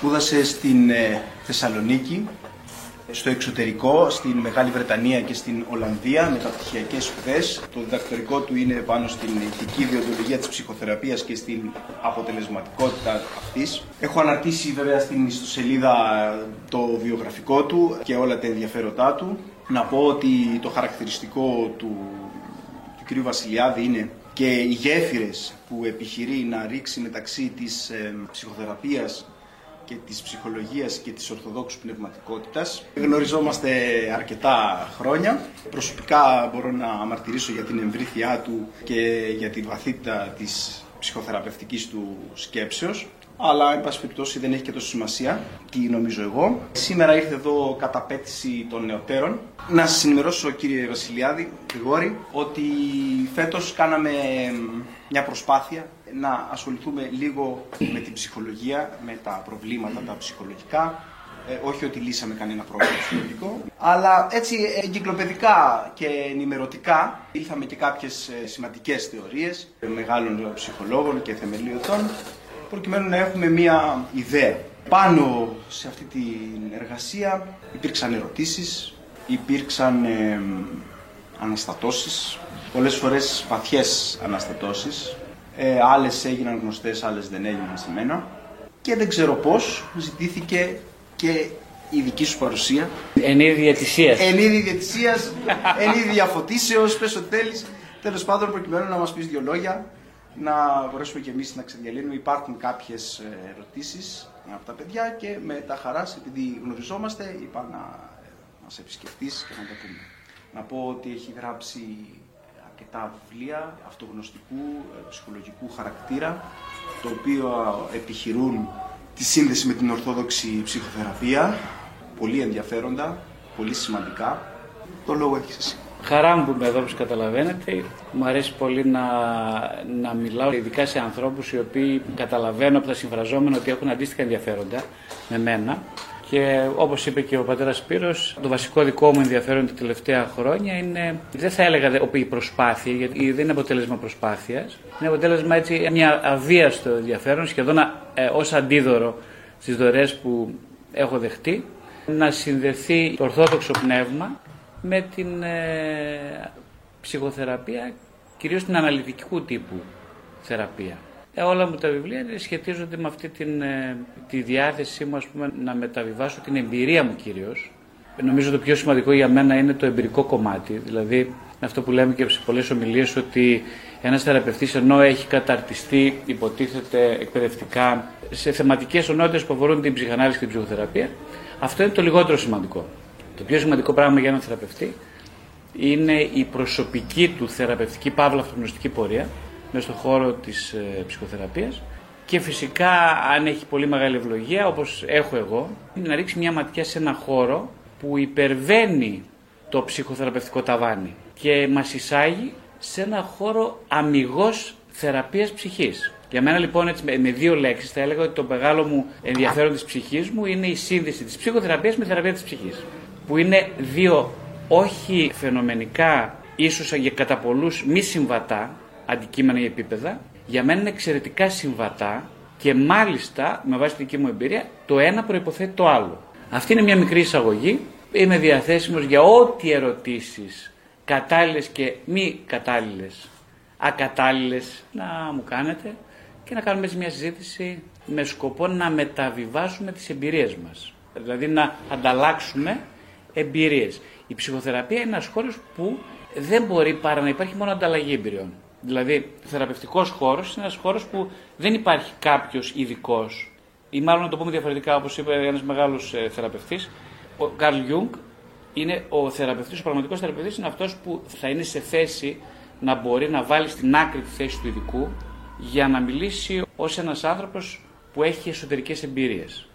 Σπούδασε στην ε, Θεσσαλονίκη, στο εξωτερικό, στην Μεγάλη Βρετανία και στην Ολλανδία, μεταπτυχιακές σπουδές. Το διδακτορικό του είναι πάνω στην ηθική διοντολογία της ψυχοθεραπείας και στην αποτελεσματικότητα αυτής. Έχω αναρτήσει βέβαια στην ιστοσελίδα το βιογραφικό του και όλα τα ενδιαφέροντά του. Να πω ότι το χαρακτηριστικό του, του κ. Βασιλιάδη είναι και οι γέφυρες που επιχειρεί να ρίξει μεταξύ της ε, ψυχοθεραπείας και της ψυχολογίας και της ορθοδόξου πνευματικότητας. Γνωριζόμαστε αρκετά χρόνια. Προσωπικά μπορώ να αμαρτυρήσω για την εμβρήθειά του και για τη βαθύτητα της ψυχοθεραπευτικής του σκέψεως αλλά εν πάση περιπτώσει δεν έχει και τόσο σημασία, τι νομίζω εγώ. Σήμερα ήρθε εδώ κατά πέτηση των νεωτέρων. Να σας ενημερώσω κύριε Βασιλιάδη, Γρηγόρη, ότι φέτος κάναμε μια προσπάθεια να ασχοληθούμε λίγο με την ψυχολογία, με τα προβλήματα τα ψυχολογικά, ε, όχι ότι λύσαμε κανένα πρόβλημα ψυχολογικό, αλλά έτσι εγκυκλοπαιδικά και ενημερωτικά ήλθαμε και κάποιες ε, σημαντικές θεωρίες μεγάλων ψυχολόγων και θεμελιωτών προκειμένου να έχουμε μία ιδέα. Πάνω σε αυτή την εργασία υπήρξαν ερωτήσεις, υπήρξαν ε, αναστατώσεις, πολλές φορές βαθιές αναστατώσεις. Ε, άλλες έγιναν γνωστές, άλλες δεν έγιναν σε μένα. Και δεν ξέρω πώς ζητήθηκε και η δική σου παρουσία. Εν είδη διατησίας. Εν είδη διατησίας, εν είδη διαφωτίσεως, πες ό,τι θέλεις. Τέλος πάντων προκειμένου να μας πεις δύο λόγια να μπορέσουμε και εμείς να ξεδιαλύνουμε. Υπάρχουν κάποιες ε, ερωτήσεις από τα παιδιά και με τα χαράς, επειδή γνωριζόμαστε, είπα να μας επισκεφτείς και να τα πούμε. Να πω ότι έχει γράψει αρκετά βιβλία αυτογνωστικού, ε, ψυχολογικού χαρακτήρα, το οποίο επιχειρούν τη σύνδεση με την ορθόδοξη ψυχοθεραπεία, πολύ ενδιαφέροντα, πολύ σημαντικά. Το λόγο έχεις εσύ. Χαρά μου που είμαι εδώ, όπως καταλαβαίνετε. Μου αρέσει πολύ να, να μιλάω, ειδικά σε ανθρώπους οι οποίοι καταλαβαίνω από τα συμφραζόμενα ότι έχουν αντίστοιχα ενδιαφέροντα με μένα. Και όπως είπε και ο πατέρας Σπύρος, το βασικό δικό μου ενδιαφέρον τα τελευταία χρόνια είναι, δεν θα έλεγα η προσπάθεια, γιατί δεν είναι αποτέλεσμα προσπάθειας, είναι αποτέλεσμα έτσι μια αβίαστο ενδιαφέρον, σχεδόν ε, ως αντίδωρο στις δωρεές που έχω δεχτεί, να συνδεθεί το ορθόδοξο πνεύμα με την ε, ψυχοθεραπεία, κυρίως την αναλυτικού τύπου θεραπεία. Ε, όλα μου τα βιβλία σχετίζονται με αυτή την, ε, τη διάθεσή μου ας πούμε, να μεταβιβάσω την εμπειρία μου κυρίως. Νομίζω το πιο σημαντικό για μένα είναι το εμπειρικό κομμάτι, δηλαδή αυτό που λέμε και σε πολλές ομιλίες ότι ένας θεραπευτής ενώ έχει καταρτιστεί υποτίθεται εκπαιδευτικά σε θεματικές ονότητες που αφορούν την ψυχανάλυση και την ψυχοθεραπεία, αυτό είναι το λιγότερο σημαντικό. Το πιο σημαντικό πράγμα για έναν θεραπευτή είναι η προσωπική του θεραπευτική παύλα αυτογνωστική πορεία μέσα στον χώρο της ε, ψυχοθεραπείας και φυσικά αν έχει πολύ μεγάλη ευλογία όπως έχω εγώ να ρίξει μια ματιά σε ένα χώρο που υπερβαίνει το ψυχοθεραπευτικό ταβάνι και μας εισάγει σε ένα χώρο αμυγός θεραπείας ψυχής. Για μένα λοιπόν έτσι, με δύο λέξεις θα έλεγα ότι το μεγάλο μου ενδιαφέρον της ψυχής μου είναι η σύνδεση της ψυχοθεραπείας με θεραπεία της ψυχής που είναι δύο όχι φαινομενικά, ίσως για κατά πολλούς μη συμβατά αντικείμενα ή επίπεδα, για μένα είναι εξαιρετικά συμβατά και μάλιστα, με βάση τη δική μου εμπειρία, το ένα προϋποθέτει το άλλο. Αυτή είναι μια μικρή εισαγωγή. Είμαι διαθέσιμος για ό,τι ερωτήσεις, κατάλληλες και μη κατάλληλες, ακατάλληλες, να μου κάνετε και να κάνουμε έτσι μια συζήτηση με σκοπό να μεταβιβάσουμε τις εμπειρίες μας. Δηλαδή να ανταλλάξουμε εμπειρίες. Η ψυχοθεραπεία είναι ένας χώρος που δεν μπορεί παρά να υπάρχει μόνο ανταλλαγή εμπειριών. Δηλαδή, ο θεραπευτικός χώρος είναι ένας χώρος που δεν υπάρχει κάποιος ειδικός. ή μάλλον να το πούμε διαφορετικά, όπως είπε ένας μεγάλος ε, θεραπευτής, ο Καρλ Γιούγκ είναι ο θεραπευτής, ο πραγματικός θεραπευτής είναι αυτός που θα είναι σε θέση να μπορεί να βάλει στην άκρη τη θέση του ειδικού για να μιλήσει ως ένας άνθρωπος που έχει εσωτερικές εμπειρίες.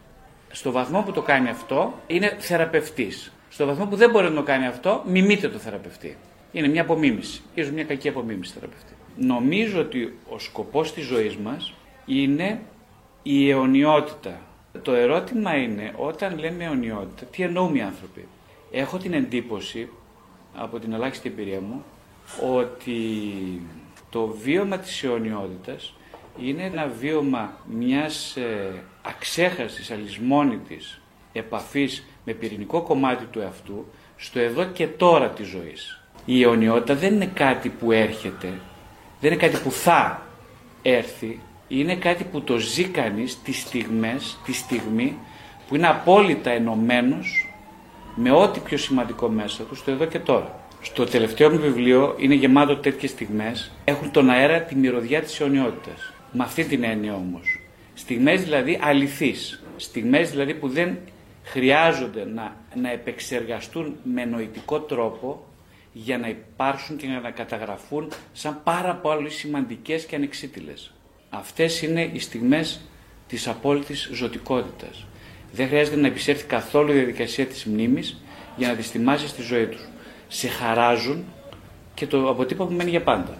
Στο βαθμό που το κάνει αυτό, είναι θεραπευτής. Στο βαθμό που δεν μπορεί να το κάνει αυτό, μιμείται το θεραπευτή. Είναι μια απομίμηση. ίσως μια κακή απομίμηση θεραπευτή. Νομίζω ότι ο σκοπός της ζωής μας είναι η αιωνιότητα. Το ερώτημα είναι, όταν λέμε αιωνιότητα, τι εννοούμε οι άνθρωποι; Έχω την εντύπωση, από την ελάχιστη εμπειρία μου, ότι το βίωμα της αιωνιότητας είναι ένα βίωμα μιας ε, αξέχαστης, αλυσμόνητης επαφής με πυρηνικό κομμάτι του εαυτού στο εδώ και τώρα της ζωής. Η αιωνιότητα δεν είναι κάτι που έρχεται, δεν είναι κάτι που θα έρθει, είναι κάτι που το ζει κανείς τις στιγμές, τη στιγμή που είναι απόλυτα ενωμένος με ό,τι πιο σημαντικό μέσα του στο εδώ και τώρα. Στο τελευταίο μου βιβλίο είναι γεμάτο τέτοιες στιγμές, έχουν τον αέρα τη μυρωδιά της αιωνιότητας. Με αυτή την έννοια όμως. Στιγμές δηλαδή αληθείς. Στιγμές δηλαδή που δεν χρειάζονται να, να επεξεργαστούν με νοητικό τρόπο για να υπάρξουν και να καταγραφούν σαν πάρα πολύ σημαντικές και ανεξίτηλες. Αυτές είναι οι στιγμές της απόλυτης ζωτικότητας. Δεν χρειάζεται να επισέρθει καθόλου η διαδικασία της μνήμης για να τις θυμάσει στη ζωή τους. Σε χαράζουν και το αποτύπωμα μένει για πάντα.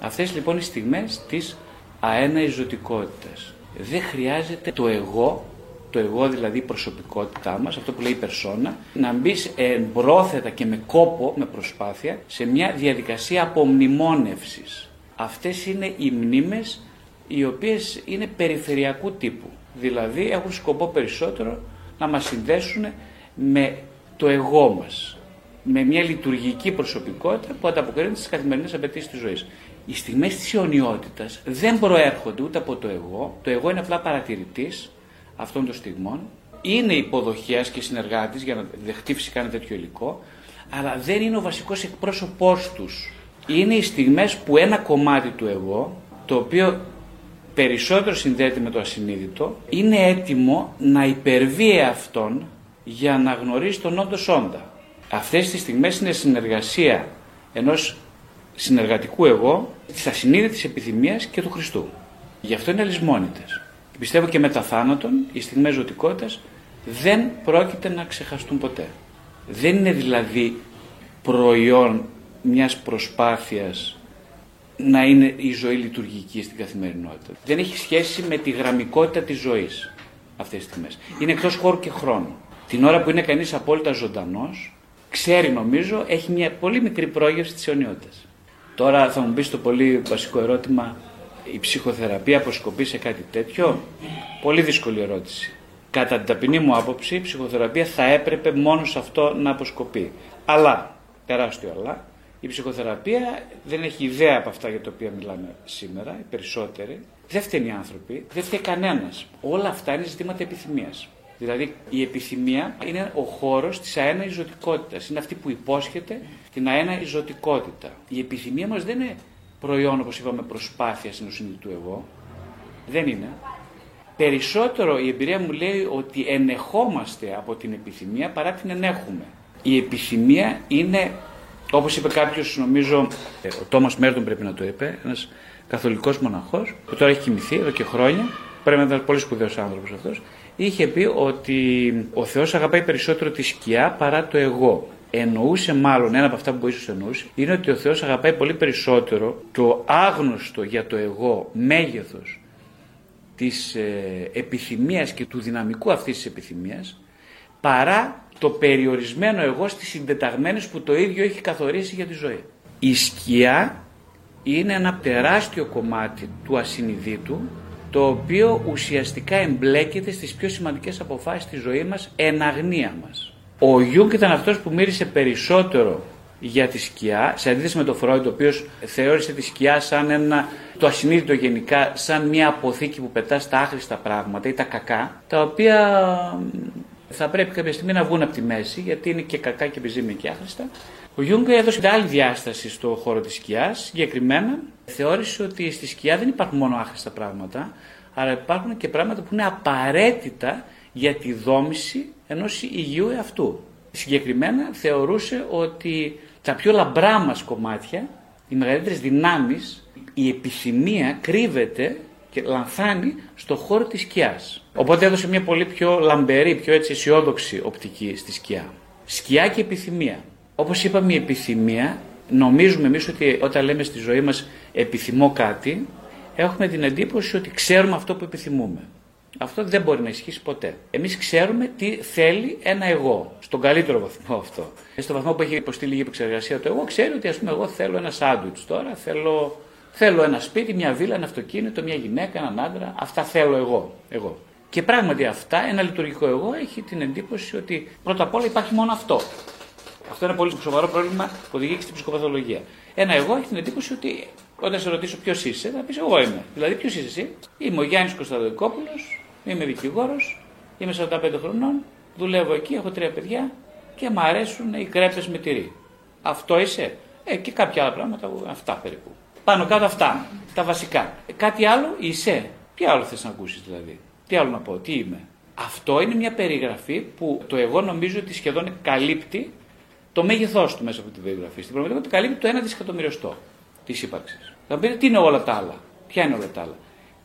Αυτές λοιπόν οι στιγμές της αέναης ζωτικότητας. Δεν χρειάζεται το εγώ, το εγώ δηλαδή η προσωπικότητά μας, αυτό που λέει η περσόνα, να μπει εμπρόθετα και με κόπο, με προσπάθεια, σε μια διαδικασία απομνημόνευσης. Αυτές είναι οι μνήμες οι οποίες είναι περιφερειακού τύπου. Δηλαδή έχουν σκοπό περισσότερο να μας συνδέσουν με το εγώ μας. Με μια λειτουργική προσωπικότητα που ανταποκρίνεται στις καθημερινές απαιτήσεις της ζωής. Οι στιγμές της αιωνιότητας δεν προέρχονται ούτε από το εγώ. Το εγώ είναι απλά παρατηρητής αυτών των στιγμών. Είναι υποδοχέας και συνεργάτης για να δεχτεί φυσικά ένα τέτοιο υλικό. Αλλά δεν είναι ο βασικός εκπρόσωπός τους. Είναι οι στιγμές που ένα κομμάτι του εγώ, το οποίο περισσότερο συνδέεται με το ασυνείδητο, είναι έτοιμο να υπερβεί αυτόν για να γνωρίσει τον όντως όντα. Αυτές τις στιγμές είναι συνεργασία ενός συνεργατικού εγώ, της ασυνείδητης επιθυμίας και του Χριστού. Γι' αυτό είναι αλυσμόνητες. Πιστεύω και μετά θάνατον, οι στιγμές ζωτικότητας δεν πρόκειται να ξεχαστούν ποτέ. Δεν είναι δηλαδή προϊόν μιας προσπάθειας να είναι η ζωή λειτουργική στην καθημερινότητα. Δεν έχει σχέση με τη γραμμικότητα της ζωής αυτές τις στιγμές. Είναι εκτός χώρου και χρόνου. Την ώρα που είναι κανείς απόλυτα ζωντανός, ξέρει νομίζω, έχει μια πολύ μικρή πρόγευση της αιωνιότητας. Τώρα θα μου πεις το πολύ βασικό ερώτημα, η ψυχοθεραπεία αποσκοπεί σε κάτι τέτοιο; Πολύ δύσκολη ερώτηση. Κατά την ταπεινή μου άποψη, η ψυχοθεραπεία θα έπρεπε μόνο σε αυτό να αποσκοπεί. Αλλά, τεράστιο αλλά, η ψυχοθεραπεία δεν έχει ιδέα από αυτά για τα οποία μιλάμε σήμερα, οι περισσότεροι. Δεν φταίνει οι άνθρωποι, δεν φταίει κανένας. Όλα αυτά είναι ζητήματα επιθυμίας. Δηλαδή η επιθυμία είναι ο χώρος της αένα ζωτικότητας. Είναι αυτή που υπόσχεται την αένα ζωτικότητα. Η επιθυμία μας δεν είναι προϊόν, όπως είπαμε, προσπάθειας στην του εγώ. Δεν είναι. Περισσότερο η εμπειρία μου λέει ότι ενεχόμαστε από την επιθυμία παρά την ενέχουμε. Η επιθυμία είναι Όπως είπε κάποιος, νομίζω, ε, ο Τόμας Μέρτον πρέπει να το είπε, ένας καθολικός μοναχός, που τώρα έχει κοιμηθεί εδώ και χρόνια, πρέπει να ήταν πολύ σπουδαίος άνθρωπος αυτός, είχε πει ότι ο Θεός αγαπάει περισσότερο τη σκιά παρά το εγώ. Εννοούσε μάλλον, ένα από αυτά που ίσως εννοούσε, είναι ότι ο Θεός αγαπάει πολύ περισσότερο το άγνωστο για το εγώ μέγεθος της ε, επιθυμίας και του δυναμικού αυτής της επιθυμίας παρά το περιορισμένο εγώ στις συντεταγμένες που το ίδιο έχει καθορίσει για τη ζωή. Η σκιά είναι ένα τεράστιο κομμάτι του ασυνειδήτου το οποίο ουσιαστικά εμπλέκεται στις πιο σημαντικές αποφάσεις της ζωής μας εν αγνοία μας. Ο Γιούγκ ήταν αυτός που μίλησε περισσότερο για τη σκιά, σε αντίθεση με τον Φρόιντ, ο οποίος θεώρησε τη σκιά σαν ένα, το ασυνείδητο γενικά, σαν μια αποθήκη που πετάς τα άχρηστα πράγματα ή τα κακά, τα οποία θα πρέπει κάποια στιγμή να βγουν από τη μέση, γιατί είναι και κακά και επιζήμια και άχρηστα. Ο Γιούγκ έδωσε άλλη διάσταση στο χώρο της σκιάς. Συγκεκριμένα, θεώρησε ότι στη σκιά δεν υπάρχουν μόνο άχρηστα πράγματα, αλλά υπάρχουν και πράγματα που είναι απαραίτητα για τη δόμηση ενός υγιού εαυτού. Συγκεκριμένα, θεωρούσε ότι τα πιο λαμπρά μας κομμάτια, οι μεγαλύτερες δυνάμεις, η επιθυμία κρύβεται και λανθάνει στο χώρο της σκιάς. Οπότε έδωσε μια πολύ πιο λαμπερή, πιο έτσι αισιόδοξη οπτική στη σκιά. Σκιά και επιθυμία. Όπως είπαμε η επιθυμία, νομίζουμε εμείς ότι όταν λέμε στη ζωή μας επιθυμώ κάτι, έχουμε την εντύπωση ότι ξέρουμε αυτό που επιθυμούμε. Αυτό δεν μπορεί να ισχύσει ποτέ. Εμείς ξέρουμε τι θέλει ένα εγώ, στον καλύτερο βαθμό αυτό. Στον βαθμό που έχει υποστεί λίγη επεξεργασία το εγώ, ξέρει ότι ας πούμε εγώ θέλω ένα σάντουιτς τώρα, θέλω Θέλω ένα σπίτι, μια βίλα, ένα αυτοκίνητο, μια γυναίκα, έναν άντρα. Αυτά θέλω εγώ. εγώ. Και πράγματι αυτά, ένα λειτουργικό εγώ έχει την εντύπωση ότι πρώτα απ' όλα υπάρχει μόνο αυτό. Αυτό είναι ένα πολύ σοβαρό πρόβλημα που οδηγεί και στην ψυχοπαθολογία. Ένα εγώ έχει την εντύπωση ότι όταν σε ρωτήσω ποιος είσαι, θα πεις εγώ είμαι. Δηλαδή, ποιος είσαι εσύ; Είμαι ο Γιάννης Κωνσταντοκόπουλο, είμαι δικηγόρος, είμαι 45 χρονών, δουλεύω εκεί, έχω τρία παιδιά και μου αρέσουν οι κρέπες με τυρί. Αυτό είσαι; Ε, και κάποια άλλα πράγματα, αυτά περίπου. Πάνω κάτω αυτά, τα βασικά. Ε, κάτι άλλο είσαι; Τι άλλο θες να ακούσεις δηλαδή; Τι άλλο να πω, τι είμαι; Αυτό είναι μια περιγραφή που το εγώ νομίζω ότι σχεδόν καλύπτει το μέγεθός του μέσα από την περιγραφή. Στην πραγματικότητα καλύπτει το 1 δισεκατομμυριωστό της ύπαρξης. Θα πείτε τι είναι όλα τα άλλα; Ποια είναι όλα τα άλλα;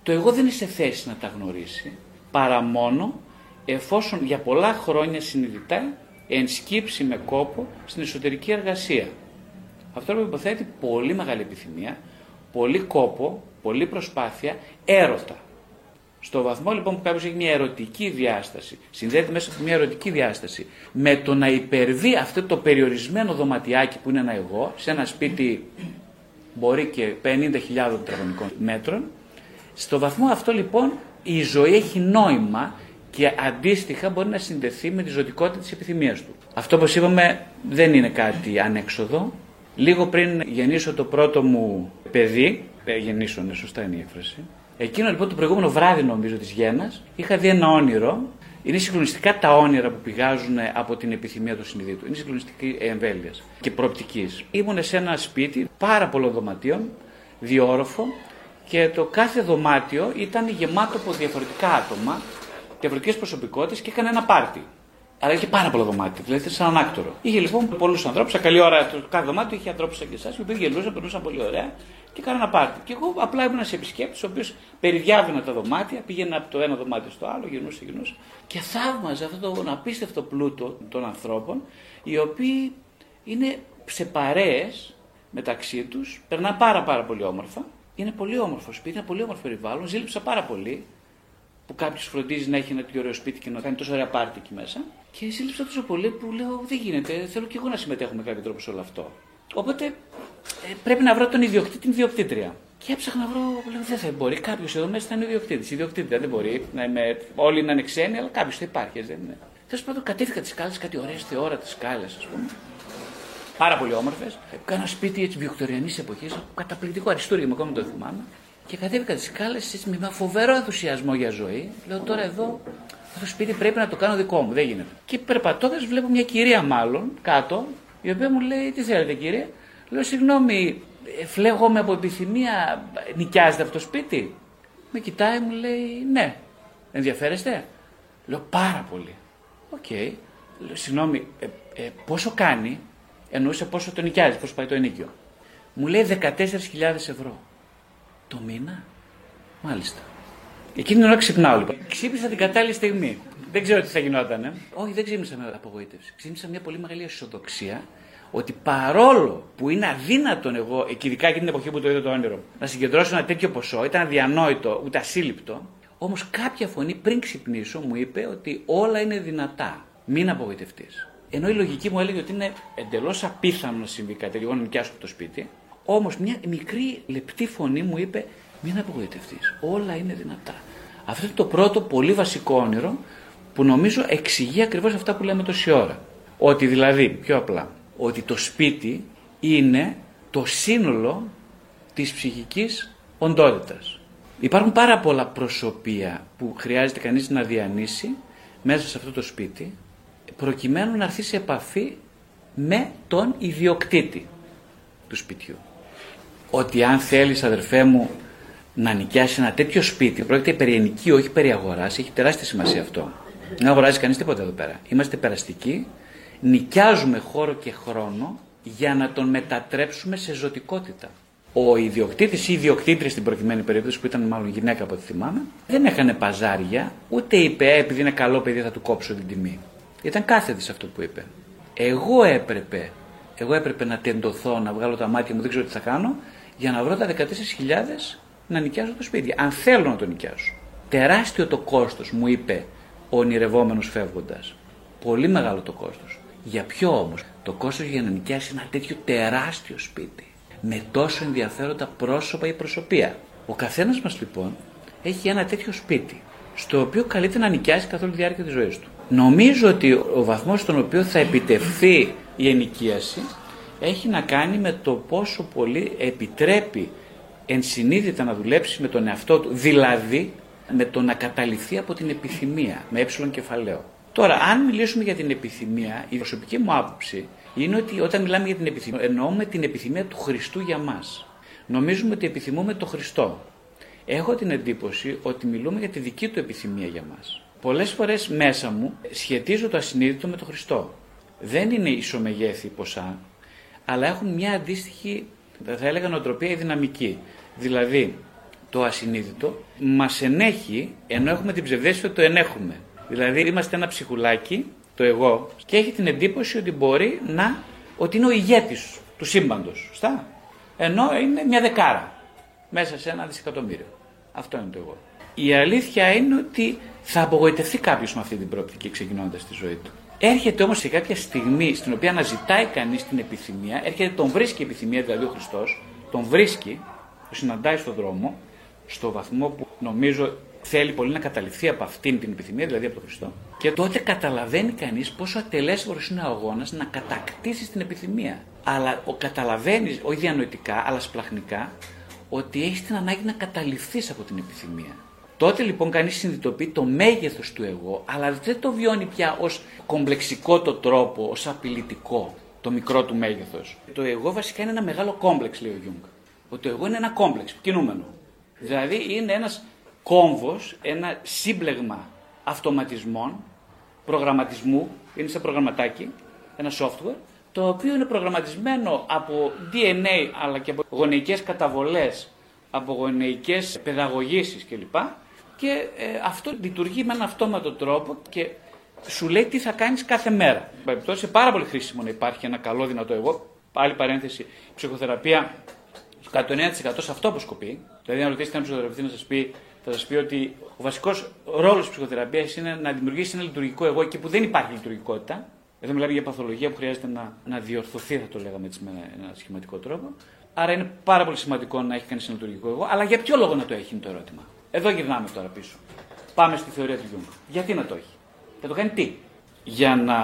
Το εγώ δεν είναι σε θέση να τα γνωρίσει παρά μόνο εφόσον για πολλά χρόνια συνειδητά ενσκύψει με κόπο στην εσωτερική εργασία. Αυτό που υποθέτει πολύ μεγάλη επιθυμία, πολύ κόπο, πολύ προσπάθεια, έρωτα. Στο βαθμό λοιπόν που κάποιος έχει μια ερωτική διάσταση, συνδέεται μέσα από μια ερωτική διάσταση, με το να υπερβεί αυτό το περιορισμένο δωματιάκι που είναι ένα εγώ, σε ένα σπίτι μπορεί και 50.000 τετραγωνικών μέτρων, στο βαθμό αυτό λοιπόν η ζωή έχει νόημα και αντίστοιχα μπορεί να συνδεθεί με τη ζωτικότητα της επιθυμίας του. Αυτό όπως είπαμε δεν είναι κάτι ανέξοδο. Λίγο πριν γεννήσω το πρώτο μου παιδί, ε, γεννήσω, ναι, σωστά είναι η έκφραση, εκείνο λοιπόν το προηγούμενο βράδυ νομίζω της γέννας, είχα δει ένα όνειρο είναι συγκλονιστικά τα όνειρα που πηγάζουν από την επιθυμία του συνειδήτου. Είναι συγκλονιστική εμβέλειας και προοπτικής. Ήμουν σε ένα σπίτι πάρα πολλών δωματίων, διόροφο, και το κάθε δωμάτιο ήταν γεμάτο από διαφορετικά άτομα, διαφορετικές προσωπικότητες και έκανε ένα πάρτι. Αλλά είχε πάρα πολλά δωμάτια, δηλαδή ήταν σαν ανάκτορο. Είχε λοιπόν πολλούς ανθρώπους, σε καλή ώρα το κάθε δωμάτιο είχε ανθρώπους σαν και εσάς, οι οποίοι γελούσαν, περνούσαν πολύ ωραία και κάνανε πάρτι. Και εγώ απλά ήμουν σε επισκέπτης, ο οποίος περιδιάβαινα τα δωμάτια, πήγαινα από το ένα δωμάτιο στο άλλο, γυρνούσε, γυρνούσε και θαύμαζα αυτό τον απίστευτο πλούτο των ανθρώπων, οι οποίοι είναι σε παρέες μεταξύ τους, περνά πάρα πάρα πολύ όμορφα. Είναι πολύ όμορφο σπίτι, είναι πολύ όμορφο περιβάλλον. Ζήλεψα πάρα πολύ που κάποιος φροντίζει να έχει ένα τέτοιο ωραίο σπίτι και να κάνει τόσο ωραία πάρτι εκεί μέσα. Και ζήλεψα τόσο πολύ που λέω: Δεν γίνεται, θέλω και εγώ να συμμετέχω με κάποιο τρόπο σε όλο αυτό. Οπότε ε, πρέπει να βρω τον ιδιοκτήτη, την ιδιοκτήτρια. Και έψαχνα να βρω, λέω, δεν θα μπορεί. Κάποιος εδώ μέσα θα είναι ιδιοκτήτης. Ιδιοκτήτρια δεν μπορεί να είμαι, όλοι να είναι ξένοι, αλλά κάποιος θα υπάρχει, δεν είναι. Τέλος πάντων, κατέβηκα τις σκάλες, κάτι ωραίες θεόρατες σκάλες, ας πούμε. Πάρα πολύ όμορφες. Κάνα σπίτι έτσι βιοκτοριανή εποχής, καταπληκτικό αριστούργημα, ακόμα το θυμάμαι. Και κατέβηκα τις σκάλες με ένα φοβερό ενθουσιασμό για ζωή. Λέω τώρα εδώ αυτό το σπίτι πρέπει να το κάνω δικό μου, δεν γίνεται. Και περπατώντας βλέπω μια κυρία μάλλον κάτω, η οποία μου λέει: Τι θέλετε κύριε, Λέω, συγγνώμη, φλέγομαι από επιθυμία, νοικιάζετε αυτό το σπίτι. Με κοιτάει, μου λέει, ναι. Ενδιαφέρεστε; Λέω, πάρα πολύ. OK. Okay. Λέω, συγγνώμη, ε, ε, πόσο κάνει, εννοούσε πόσο το νοικιάζει, πόσο πάει το ενοίκιο. Μου λέει 14.000 ευρώ. Το μήνα; Μάλιστα. Εκείνη την ώρα ξυπνάω λοιπόν. Ξύπνησα την κατάλληλη στιγμή. Δεν ξέρω τι θα γινόταν. Ε. Όχι, δεν ξύπνησα με απογοήτευση. Ξύπνησα μια πολύ μεγάλη αισιοδοξία ότι παρόλο που είναι αδύνατον εγώ, και ειδικά εκείνη την εποχή που το είδα το όνειρο, να συγκεντρώσω ένα τέτοιο ποσό, ήταν αδιανόητο, ούτε ασύλληπτο, όμως κάποια φωνή πριν ξυπνήσω μου είπε ότι όλα είναι δυνατά. Μην απογοητευτείς. Ενώ η λογική μου έλεγε ότι είναι εντελώς απίθανο να συμβεί κάτι, εγώ να νοικιάσω το σπίτι, όμως μια μικρή λεπτή φωνή μου είπε: Μην απογοητευτείς. Όλα είναι δυνατά. Αυτό είναι το πρώτο πολύ βασικό όνειρο που νομίζω εξηγεί ακριβώς αυτά που λέμε τόση ώρα. Ότι δηλαδή, πιο απλά, ότι το σπίτι είναι το σύνολο της ψυχικής οντότητας. Υπάρχουν πάρα πολλά προσωπία που χρειάζεται κανείς να διανύσει μέσα σε αυτό το σπίτι προκειμένου να έρθει σε επαφή με τον ιδιοκτήτη του σπιτιού. Ότι αν θέλεις αδερφέ μου να νοικιάσει ένα τέτοιο σπίτι, πρόκειται περί ενοικίου, όχι περί αγοράς, έχει τεράστια σημασία αυτό. Δεν αγοράζει κανείς τίποτα εδώ πέρα. Είμαστε περαστικοί νοικιάζουμε χώρο και χρόνο για να τον μετατρέψουμε σε ζωτικότητα. Ο ιδιοκτήτης ή η ιδιοκτήτρια στην προκειμένη περίπτωση, που ήταν μάλλον γυναίκα από ό,τι θυμάμαι, δεν έκανε παζάρια, ούτε είπε «Ε, επειδή είναι καλό παιδί θα του κόψω την τιμή. Ήταν κάθετης σε αυτό που είπε. Εγώ έπρεπε, εγώ έπρεπε να τεντωθώ, να βγάλω τα μάτια μου, δεν ξέρω τι θα κάνω, για να βρω τα 14.000 να νοικιάσω το σπίτι. Αν θέλω να το νοικιάσω. Τεράστιο το κόστος, μου είπε ο ονειρευόμενος φεύγοντας. Πολύ μεγάλο το κόστος. Για ποιο όμως, το κόστος για να νοικιάσει ένα τέτοιο τεράστιο σπίτι με τόσο ενδιαφέροντα πρόσωπα ή προσωπία. Ο καθένας μας λοιπόν έχει ένα τέτοιο σπίτι, στο οποίο καλείται να νοικιάσει καθ' όλη τη διάρκεια της ζωής του. Νομίζω ότι ο βαθμός στον οποίο θα επιτευχθεί η ενοικίαση έχει να κάνει με το πόσο πολύ επιτρέπει ενσυνείδητα να δουλέψει με τον εαυτό του, δηλαδή με το να καταληφθεί από την επιθυμία, με ε κεφαλαίο. Τώρα, αν μιλήσουμε για την επιθυμία, η προσωπική μου άποψη είναι ότι όταν μιλάμε για την επιθυμία, εννοούμε την επιθυμία του Χριστού για μας. Νομίζουμε ότι επιθυμούμε το Χριστό. Έχω την εντύπωση ότι μιλούμε για τη δική του επιθυμία για μας. Πολλές φορές μέσα μου σχετίζω το ασυνείδητο με το Χριστό. Δεν είναι ισομεγέθη ποσά, αλλά έχουν μια αντίστοιχη, θα έλεγα, νοοτροπία ή δυναμική. Δηλαδή, το ασυνείδητο μας ενέχει ενώ έχουμε την ψευδέστηση ότι το ενέχουμε. Δηλαδή είμαστε ένα ψυχουλάκι, το εγώ, και έχει την εντύπωση ότι μπορεί να, ότι είναι ο ηγέτης του σύμπαντος. Στά. Ενώ είναι μια δεκάρα μέσα σε ένα δισεκατομμύριο. Αυτό είναι το εγώ. Η αλήθεια είναι ότι θα απογοητευτεί κάποιος με αυτή την προοπτική ξεκινώντας τη ζωή του. Έρχεται όμως σε κάποια στιγμή στην οποία αναζητάει κανείς την επιθυμία, έρχεται, τον βρίσκει η επιθυμία, δηλαδή ο Χριστός, τον βρίσκει, το συναντάει στον δρόμο, στο βαθμό που νομίζω θέλει πολύ να καταληφθεί από αυτήν την επιθυμία, δηλαδή από τον Χριστό. Και τότε καταλαβαίνει κανείς πόσο ατελέσφορος είναι ο αγώνας να κατακτήσει την επιθυμία. Αλλά ο καταλαβαίνει, όχι διανοητικά, αλλά σπλαχνικά, ότι έχεις την ανάγκη να καταληφθείς από την επιθυμία. Τότε λοιπόν κανείς συνειδητοποιεί το μέγεθος του εγώ, αλλά δεν το βιώνει πια ως κομπλεξικό το τρόπο, ως απειλητικό το μικρό του μέγεθος. Το εγώ βασικά είναι ένα μεγάλο κόμπλεξ, λέει ο Γιούγκ. Ότι το εγώ είναι ένα κόμπλεξ, κινούμενο. Δηλαδή είναι ένας κόμβος, ένα σύμπλεγμα αυτοματισμών, προγραμματισμού, είναι σε προγραμματάκι, ένα software, το οποίο είναι προγραμματισμένο από DNA αλλά και από γονεϊκές καταβολές, από γονεϊκές παιδαγωγήσεις κλπ. Και ε, αυτό λειτουργεί με έναν αυτόματο τρόπο και σου λέει τι θα κάνεις κάθε μέρα. Περιπτώσει, είναι πάρα πολύ χρήσιμο να υπάρχει ένα καλό δυνατό εγώ. Άλλη παρένθεση, η ψυχοθεραπεία κατά το 9% σε αυτό αποσκοπεί. Δηλαδή, αν ρωτήσετε έναν ψυχοθεραπευτή να σας πει θα σας πει ότι ο βασικός ρόλος της ψυχοθεραπείας είναι να δημιουργήσει ένα λειτουργικό εγώ εκεί που δεν υπάρχει λειτουργικότητα. Εδώ μιλάμε για παθολογία που χρειάζεται να, να διορθωθεί, θα το λέγαμε έτσι με ένα σχηματικό τρόπο. Άρα είναι πάρα πολύ σημαντικό να έχει κανείς ένα λειτουργικό εγώ, αλλά για ποιο λόγο να το έχει είναι το ερώτημα. Εδώ γυρνάμε τώρα πίσω. Πάμε στη θεωρία του Γιούγκ. Γιατί να το έχει; Θα το κάνει τι; Για να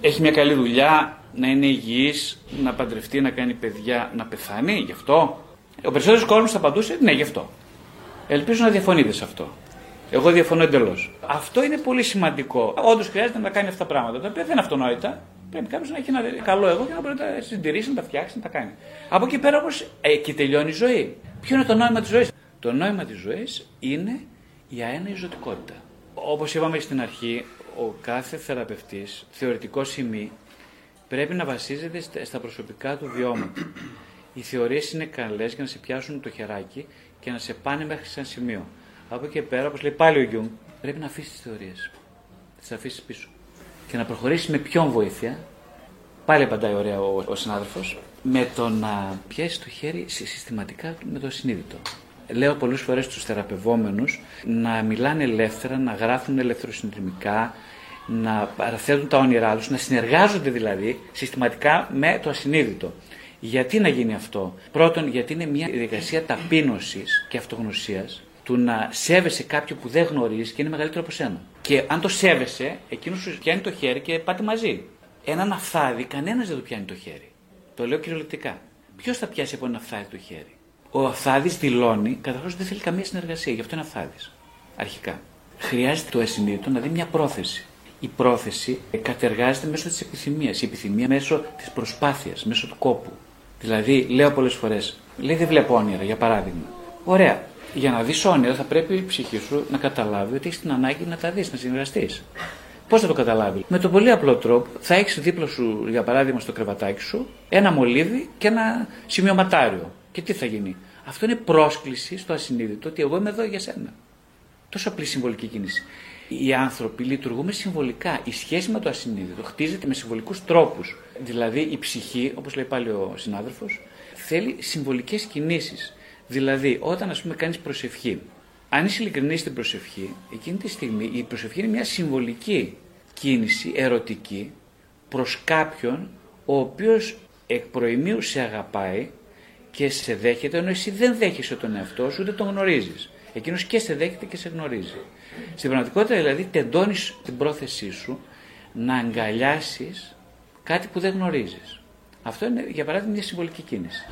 έχει μια καλή δουλειά, να είναι υγιής, να παντρευτεί, να κάνει παιδιά, να πεθάνει, γι' αυτό; Ο περισσότερος κόσμος θα απαντούσε ναι, γι' αυτό. Ελπίζω να διαφωνείτε σε αυτό. Εγώ διαφωνώ εντελώς. Αυτό είναι πολύ σημαντικό. Όντως χρειάζεται να κάνει αυτά τα πράγματα, τα οποία δεν είναι αυτονόητα. Πρέπει κάποιος να έχει ένα καλό εγώ και να μπορεί να τα συντηρήσει, να τα φτιάξει, να τα κάνει. Από εκεί πέρα όμως εκεί τελειώνει η ζωή. Ποιο είναι το νόημα της ζωής; Το νόημα της ζωής είναι η αέναη ζωτικότητα. Όπως είπαμε στην αρχή, ο κάθε θεραπευτής, θεωρητικός σημείο, πρέπει να βασίζεται στα προσωπικά του βιώματα. Οι θεωρίες είναι καλές για να σε πιάσουν το χεράκι και να σε πάνε μέχρι σε ένα σημείο. Από εκεί και πέρα, όπως λέει πάλι ο Γιούγκ, πρέπει να αφήσεις τις θεωρίες. Να τις αφήσεις πίσω. Και να προχωρήσεις με ποιου βοήθεια. Πάλι απαντάει ωραία ο, ο συνάδελφος. Με το να πιάσει το χέρι συστηματικά με το ασυνείδητο. Λέω πολλές φορές στους θεραπευόμενους να μιλάνε ελεύθερα, να γράφουν ελευθεροσυνειρμικά, να παραθέτουν τα όνειρά τους, να συνεργάζονται δηλαδή συστηματικά με το ασυνείδητο. Γιατί να γίνει αυτό; Πρώτον, γιατί είναι μια διαδικασία ταπείνωσης και αυτογνωσίας του να σέβεσαι κάποιον που δεν γνωρίζεις και είναι μεγαλύτερο από σένα. Και αν το σέβεσαι, εκείνος σου πιάνει το χέρι και πάτε μαζί. Έναν αφθάδι, κανένας δεν το πιάνει το χέρι. Το λέω κυριολεκτικά. Ποιος θα πιάσει από ένα αφθάδι το χέρι; Ο αφθάδη δηλώνει καταρχάς δεν θέλει καμία συνεργασία, γι' αυτό είναι αφθάδη. Αρχικά. Χρειάζεται το ασυνείδητο να δει μια πρόθεση. Η πρόθεση κατεργάζεται μέσω της επιθυμίας. Η επιθυμία μέσω της προσπάθειας, μέσω του κόπου. Δηλαδή, λέω πολλές φορές, λέει δεν βλέπω όνειρα, για παράδειγμα. Ωραία. Για να δεις όνειρα, θα πρέπει η ψυχή σου να καταλάβει ότι έχεις την ανάγκη να τα δεις, να συνεργαστείς. Πώς θα το καταλάβει, Με τον πολύ απλό τρόπο, θα έχεις δίπλα σου, για παράδειγμα, στο κρεβατάκι σου, ένα μολύβι και ένα σημειωματάριο. Και τι θα γίνει. Αυτό είναι πρόσκληση στο ασυνείδητο ότι εγώ είμαι εδώ για σένα. Τόσο απλή συμβολική κίνηση. Οι άνθρωποι λειτουργούμε συμβολικά. Η σχέση με το ασυνείδητο χτίζεται με συμβολικούς τρόπους. Δηλαδή η ψυχή, όπως λέει πάλι ο συνάδελφος, θέλει συμβολικές κινήσεις. Δηλαδή, όταν ας πούμε κάνεις προσευχή, αν είσαι ειλικρινής στην προσευχή, εκείνη τη στιγμή η προσευχή είναι μια συμβολική κίνηση, ερωτική, προς κάποιον ο οποίος εκ προημίου σε αγαπάει και σε δέχεται ενώ εσύ δεν δέχεσαι τον εαυτό σου ούτε τον γνωρίζεις. Εκείνος και σε δέχεται και σε γνωρίζει. Στην πραγματικότητα δηλαδή τεντώνεις την πρόθεσή σου να αγκαλιάσεις κάτι που δεν γνωρίζεις. Αυτό είναι για παράδειγμα μια συμβολική κίνηση.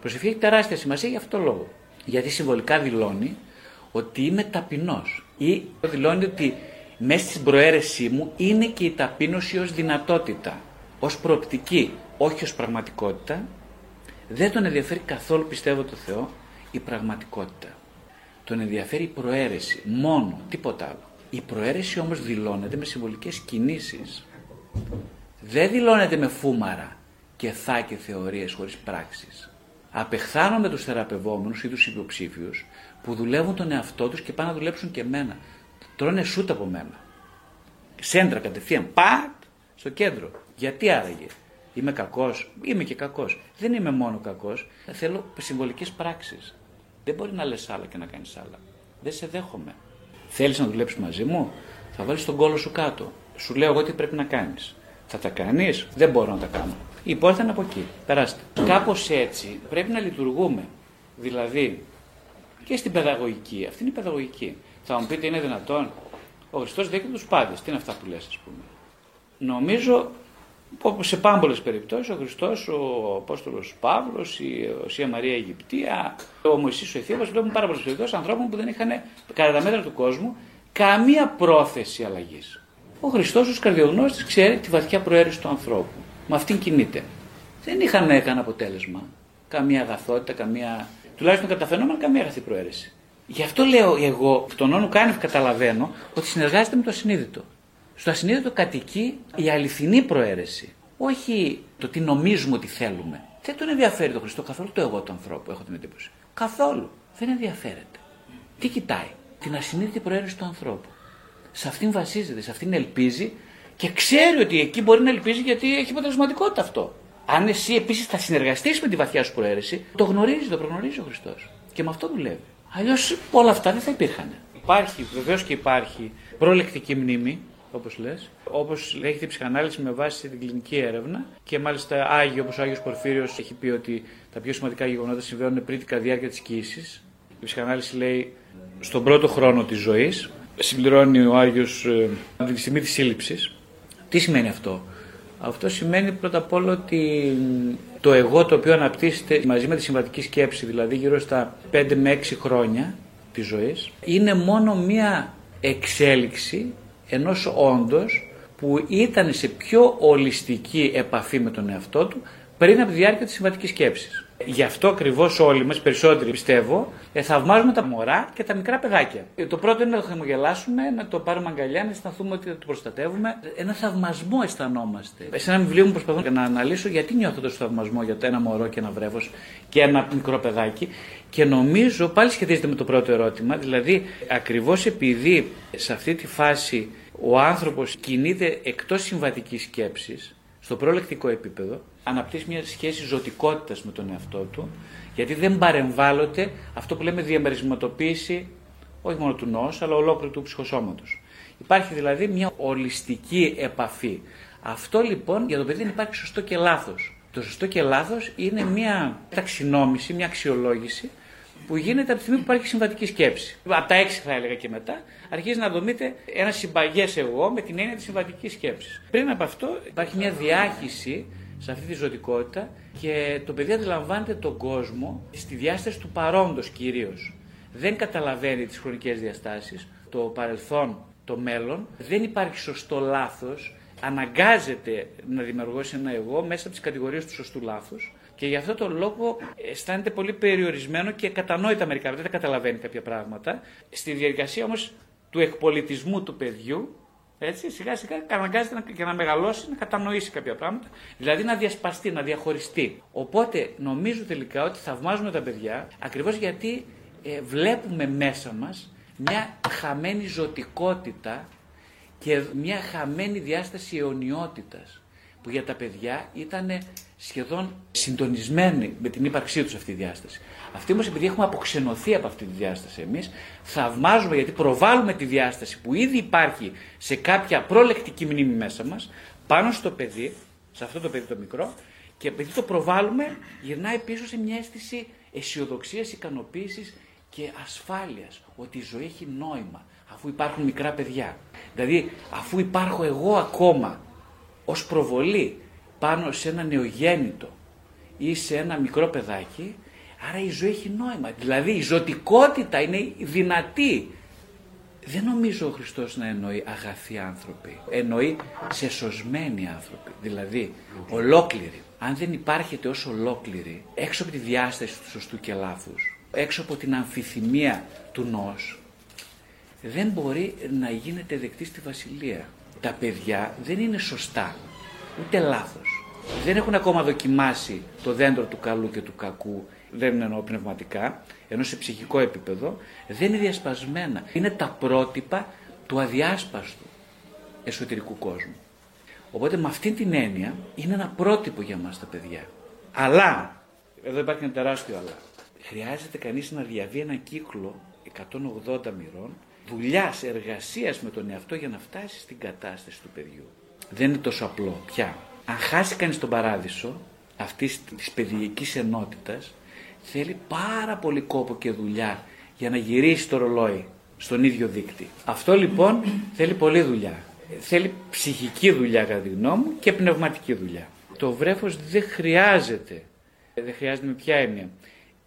Προσευχή έχει τεράστια σημασία για αυτό το λόγο. Γιατί συμβολικά δηλώνει ότι είμαι ταπεινός ή δηλώνει ότι μέσα στην προαίρεσή μου είναι και η ταπείνωση ως δυνατότητα, ως προοπτική, όχι ως πραγματικότητα. Δεν τον ενδιαφέρει καθόλου πιστεύω το Θεό η πραγματικότητα. Τον ενδιαφέρει η προαίρεση, μόνο, τίποτα άλλο. Η προαίρεση όμως δηλώνεται με συμβολικές κινήσεις. Δεν δηλώνεται με φούμαρα και θα και θεωρίες χωρίς πράξεις. Απεχθάνομαι τους θεραπευόμενους ή τους υποψήφιους που δουλεύουν τον εαυτό τους και πάνε να δουλέψουν και εμένα. Τρώνε σούτ από μένα. Σέντρα κατευθείαν, πατ, στο κέντρο. Γιατί άραγε; Είμαι κακός, είμαι και κακός. Δεν είμαι μόνο κακός, θέλω συμβολικές πράξεις. Δεν μπορεί να λες άλλα και να κάνεις άλλα. Δεν σε δέχομαι. Θέλεις να δουλέψεις μαζί μου, θα βάλεις τον κόλο σου κάτω. Σου λέω εγώ τι πρέπει να κάνεις. Θα τα κάνεις, δεν μπορώ να τα κάνω. Η πόρτα είναι από εκεί. Περάστε. Κάπως έτσι πρέπει να λειτουργούμε. Δηλαδή και στην παιδαγωγική. Αυτή είναι η παιδαγωγική. Θα μου πείτε είναι δυνατόν; Ο Χριστός δέχεται τους πάντες. Τι είναι αυτά που λες, ας πούμε; Νομίζω σε πάμπολες περιπτώσεις ο Χριστός, ο Απόστολος Παύλος, η Οσία Μαρία Αιγυπτία, ο Μωυσής ο Αιθίωπας βλέπουμε πάρα πολλές περιπτώσεις ανθρώπων που δεν είχαν κατά τα μέτρα του κόσμου καμία πρόθεση αλλαγής. Ο Χριστός ως καρδιογνώστης ξέρει τη βαθιά προαίρεση του ανθρώπου. Με αυτήν κινείται. Δεν είχαν κανένα αποτέλεσμα. Καμία αγαθότητα, καμία. τουλάχιστον κατά φαινόμενα, καμία αγαθή προαίρεση. Γι' αυτό λέω εγώ, τον όνου κάνει καταλαβαίνω ότι συνεργάζεται με το ασυνείδητο. Στο ασυνείδητο κατοικεί η αληθινή προαίρεση. Όχι το τι νομίζουμε ότι θέλουμε. Δεν τον ενδιαφέρει το Χριστό καθόλου το εγώ του ανθρώπου, έχω την εντύπωση. Καθόλου. Δεν ενδιαφέρεται. Τι κοιτάει, την ασυνείδητη προαίρεση του ανθρώπου. Σε αυτήν βασίζεται, σε αυτήν ελπίζει και ξέρει ότι εκεί μπορεί να ελπίζει γιατί έχει αποτελεσματικότητα αυτό. Αν εσύ επίσης θα συνεργαστείς με τη βαθιά σου προαίρεση, το γνωρίζεις, το προγνωρίζει ο Χριστός. Και με αυτό δουλεύει. Αλλιώς όλα αυτά δεν θα υπήρχαν. Υπάρχει, βεβαίως και υπάρχει προλεκτική μνήμη, όπως λες, όπως λέγεται η ψυχανάλυση με βάση την κλινική έρευνα και μάλιστα Άγιο, όπως ο Άγιος Πορφύριος έχει πει ότι τα πιο σημαντικά γεγονότα συμβαίνουν πριν την διάρκεια της κοίησης. Η ψυχανάλυση λέει στον πρώτο χρόνο της ζωής, συμπληρώνει ο Άγιος ε, τη στιγμή της σύλληψης. Τι σημαίνει αυτό; Αυτό σημαίνει πρώτα απ' όλα ότι το εγώ το οποίο αναπτύσσεται μαζί με τη συμβατική σκέψη, δηλαδή γύρω στα 5 με 6 χρόνια της ζωής, είναι μόνο μία εξέλιξη ενός όντος που ήταν σε πιο ολιστική επαφή με τον εαυτό του πριν από τη διάρκεια της συμβατικής σκέψης. Γι' αυτό ακριβώς όλοι μας, περισσότεροι πιστεύω, ε, θαυμάζουμε τα μωρά και τα μικρά παιδάκια. Ε, το πρώτο είναι να το χαμογελάσουμε, να το πάρουμε αγκαλιά, να αισθανθούμε ότι το προστατεύουμε. Ένα θαυμασμό αισθανόμαστε. Σε ένα βιβλίο μου προσπαθώ να αναλύσω γιατί νιώθω τόσο θαυμασμό για το ένα μωρό και ένα βρέφος και ένα μικρό παιδάκι. Και νομίζω πάλι σχετίζεται με το πρώτο ερώτημα, δηλαδή ακριβώς επειδή σε αυτή τη φάση ο άνθρωπος κινείται εκτός συμβατικής σκέψης, στο προλεκτικό επίπεδο, αναπτύσσει μια σχέση ζωτικότητας με τον εαυτό του, γιατί δεν παρεμβάλλονται αυτό που λέμε διαμερισματοποίηση όχι μόνο του νόους, αλλά ολόκληρου του ψυχοσώματος. Υπάρχει δηλαδή μια ολιστική επαφή. Αυτό λοιπόν για το παιδί δεν υπάρχει σωστό και λάθος. Το σωστό και λάθος είναι μια ταξινόμηση, μια αξιολόγηση που γίνεται από τη στιγμή που υπάρχει συμβατική σκέψη. Από τα έξι θα έλεγα και μετά, αρχίζει να δομείται ένα συμπαγές εγώ με την έννοια της συμβατικής σκέψης. Πριν από αυτό υπάρχει μια διάχυση σε αυτή τη ζωτικότητα και το παιδί αντιλαμβάνεται τον κόσμο στη διάσταση του παρόντος κυρίως. Δεν καταλαβαίνει τις χρονικές διαστάσεις, το παρελθόν, το μέλλον, δεν υπάρχει σωστό λάθος, αναγκάζεται να δημιουργήσει ένα εγώ μέσα από τις κατηγορίες του σωστού λάθους και γι' αυτό το λόγο αισθάνεται πολύ περιορισμένο και κατανόητα μερικά, δεν καταλαβαίνει κάποια πράγματα. Στη διαδικασία όμως του εκπολιτισμού του παιδιού έτσι, σιγά σιγά αναγκάζεται να, και να μεγαλώσει, να κατανοήσει κάποια πράγματα, δηλαδή να διασπαστεί, να διαχωριστεί. Οπότε νομίζω τελικά ότι θαυμάζουμε τα παιδιά ακριβώς γιατί ε, βλέπουμε μέσα μας μια χαμένη ζωτικότητα και μια χαμένη διάσταση αιωνιότητας που για τα παιδιά ήταν σχεδόν συντονισμένη με την ύπαρξή τους αυτή η διάσταση. Αυτή όμως, επειδή έχουμε αποξενωθεί από αυτή τη διάσταση εμείς, θαυμάζουμε γιατί προβάλλουμε τη διάσταση που ήδη υπάρχει σε κάποια προλεκτική μνήμη μέσα μας, πάνω στο παιδί, σε αυτό το παιδί το μικρό, Και επειδή το προβάλλουμε, γυρνάει πίσω σε μια αίσθηση αισιοδοξίας, ικανοποίησης και ασφάλειας. Ότι η ζωή έχει νόημα, αφού υπάρχουν μικρά παιδιά. Δηλαδή, αφού υπάρχω εγώ ακόμα ως προβολή πάνω σε ένα νεογέννητο ή σε ένα μικρό παιδάκι, άρα η ζωή έχει νόημα. Δηλαδή η ζωτικότητα είναι δυνατή. Δεν νομίζω ο Χριστός να εννοεί αγαθοί άνθρωποι. Εννοεί σε σωσμένοι άνθρωποι. Δηλαδή ολόκληροι. Αν δεν υπάρχετε ως ολόκληροι, έξω από τη διάσταση του σωστού και λάθους, έξω από την αμφιθυμία του νος, δεν μπορεί να γίνετε δεκτή στη βασιλεία. Τα παιδιά δεν είναι σωστά, ούτε λάθος. Δεν έχουν ακόμα δοκιμάσει το δέντρο του καλού και του κακού, δεν εννοώ πνευματικά, ενώ σε ψυχικό επίπεδο, δεν είναι διασπασμένα. Είναι τα πρότυπα του αδιάσπαστου εσωτερικού κόσμου. Οπότε με αυτή την έννοια είναι ένα πρότυπο για μας τα παιδιά. Αλλά, εδώ υπάρχει ένα τεράστιο αλλά, χρειάζεται κανείς να διαβεί ένα κύκλο 180 μοιρών δουλειάς, εργασίας με τον εαυτό για να φτάσεις στην κατάσταση του παιδιού. Δεν είναι τόσο απλό πια. Αν χάσει κανείς τον παράδεισο αυτής της παιδική ενότητας, θέλει πάρα πολύ κόπο και δουλειά για να γυρίσει το ρολόι στον ίδιο δίκτυ. Αυτό λοιπόν θέλει πολλή δουλειά. Θέλει ψυχική δουλειά κατά τη γνώμη μου και πνευματική δουλειά. Το βρέφος δεν χρειάζεται. Δεν χρειάζεται με ποια έννοια.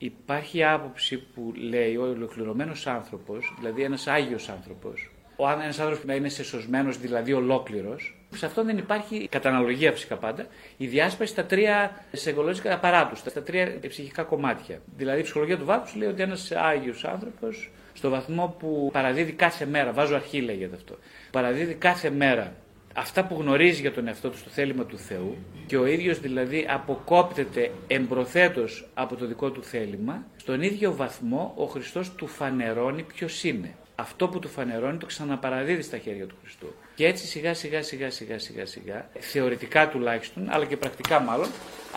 Υπάρχει άποψη που λέει ο ολοκληρωμένος άνθρωπος, δηλαδή ένας άγιος άνθρωπος, ο ένας άνθρωπος να είναι σεσωσμένο, δηλαδή ολόκληρος, σε αυτό δεν υπάρχει, κατά αναλογία φυσικά πάντα, η διάσπαση στα τρία σεγγολόγικα απαράτου, στα τρία ψυχικά κομμάτια. Δηλαδή η ψυχολογία του βάθους λέει ότι ένας άγιος άνθρωπος, στο βαθμό που παραδίδει κάθε μέρα, βάζω αρχή λέγεται αυτό, παραδίδει κάθε μέρα αυτά που γνωρίζει για τον εαυτό του στο θέλημα του Θεού και ο ίδιος δηλαδή αποκόπτεται εμπροθέτως από το δικό του θέλημα, στον ίδιο βαθμό ο Χριστός του φανερώνει ποιος είναι. Αυτό που του φανερώνει το ξαναπαραδίδει στα χέρια του Χριστού. Και έτσι σιγά σιγά σιγά σιγά σιγά σιγά, θεωρητικά τουλάχιστον, αλλά και πρακτικά μάλλον,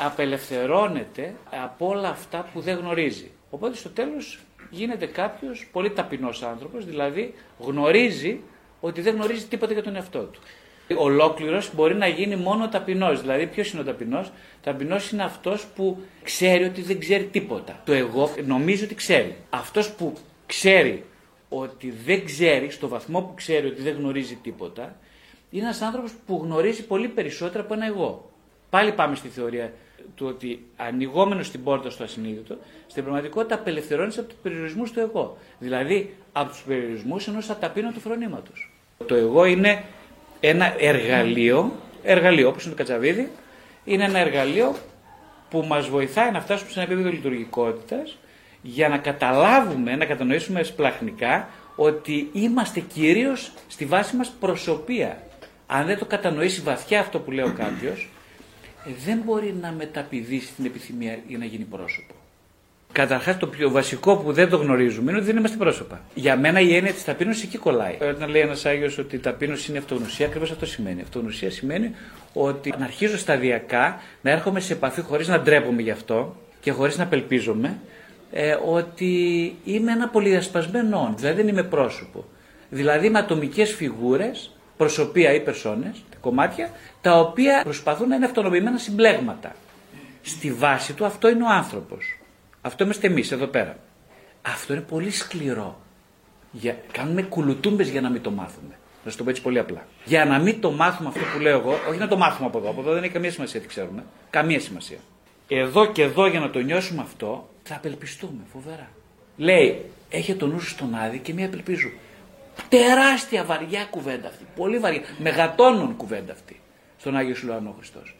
απελευθερώνεται από όλα αυτά που δεν γνωρίζει. Οπότε στο τέλος γίνεται κάποιος πολύ ταπεινός άνθρωπος, δηλαδή γνωρίζει ότι δεν γνωρίζει τίποτα για τον εαυτό του ολόκληρος μπορεί να γίνει μόνο ταπεινός. Δηλαδή, ποιος είναι ο ταπεινός, Ταπεινός είναι αυτός που ξέρει ότι δεν ξέρει τίποτα. Το εγώ νομίζει ότι ξέρει. Αυτός που ξέρει ότι δεν ξέρει, στο βαθμό που ξέρει ότι δεν γνωρίζει τίποτα, είναι ένας άνθρωπος που γνωρίζει πολύ περισσότερο από ένα εγώ. Πάλι πάμε στη θεωρία του ότι ανοιγόμενος στην πόρτα στο ασυνείδητο, στην πραγματικότητα απελευθερώνεις από τους περιορισμούς του εγώ. Δηλαδή από τους περιορισμούς ενός αταπείνωτου φρονήματος. Το εγώ είναι ένα εργαλείο, εργαλείο όπως είναι το κατσαβίδι, είναι ένα εργαλείο που μας βοηθάει να φτάσουμε σε ένα επίπεδο λειτουργικότητας για να καταλάβουμε, να κατανοήσουμε σπλαχνικά ότι είμαστε κυρίως στη βάση μας προσωπία. Αν δεν το κατανοήσει βαθιά αυτό που λέει ο κάποιος, ε, δεν μπορεί να μεταπηδήσει την επιθυμία για να γίνει πρόσωπο. Καταρχάς, το πιο βασικό που δεν το γνωρίζουμε είναι ότι δεν είμαστε πρόσωπα. Για μένα η έννοια της ταπείνωσης εκεί κολλάει. Όταν λέει ένας Άγιος ότι η ταπείνωση είναι αυτογνωσία, ακριβώς αυτό σημαίνει. Αυτογνωσία σημαίνει ότι να αρχίζω σταδιακά να έρχομαι σε επαφή χωρίς να ντρέπομαι γι' αυτό και χωρίς να απελπίζομαι ε, ότι είμαι ένα πολυδιασπασμένο Δηλαδή δεν είμαι πρόσωπο. Δηλαδή με ατομικές φιγούρες, προσωπία ή περσόνες, κομμάτια, τα οποία προσπαθούν να είναι αυτονομημένα συμπλέγματα. Στη βάση του αυτό είναι ο άνθρωπος. Αυτό είμαστε εμείς εδώ πέρα. Αυτό είναι πολύ σκληρό. Για... Κάνουμε κουλουτούμπες για να μην το μάθουμε. Να σου το πω έτσι πολύ απλά. Για να μην το μάθουμε αυτό που λέω εγώ, όχι να το μάθουμε από εδώ. Από εδώ δεν έχει καμία σημασία τι ξέρουμε. Καμία σημασία. Εδώ και εδώ για να το νιώσουμε αυτό, θα απελπιστούμε φοβερά. Λέει, έχει το νου στον άδει και μία απελπίζω. Τεράστια βαριά κουβέντα αυτή. Πολύ βαριά. Μεγατόνων κουβέντα αυτή. Στον Άγιο Σουλανό Χριστός.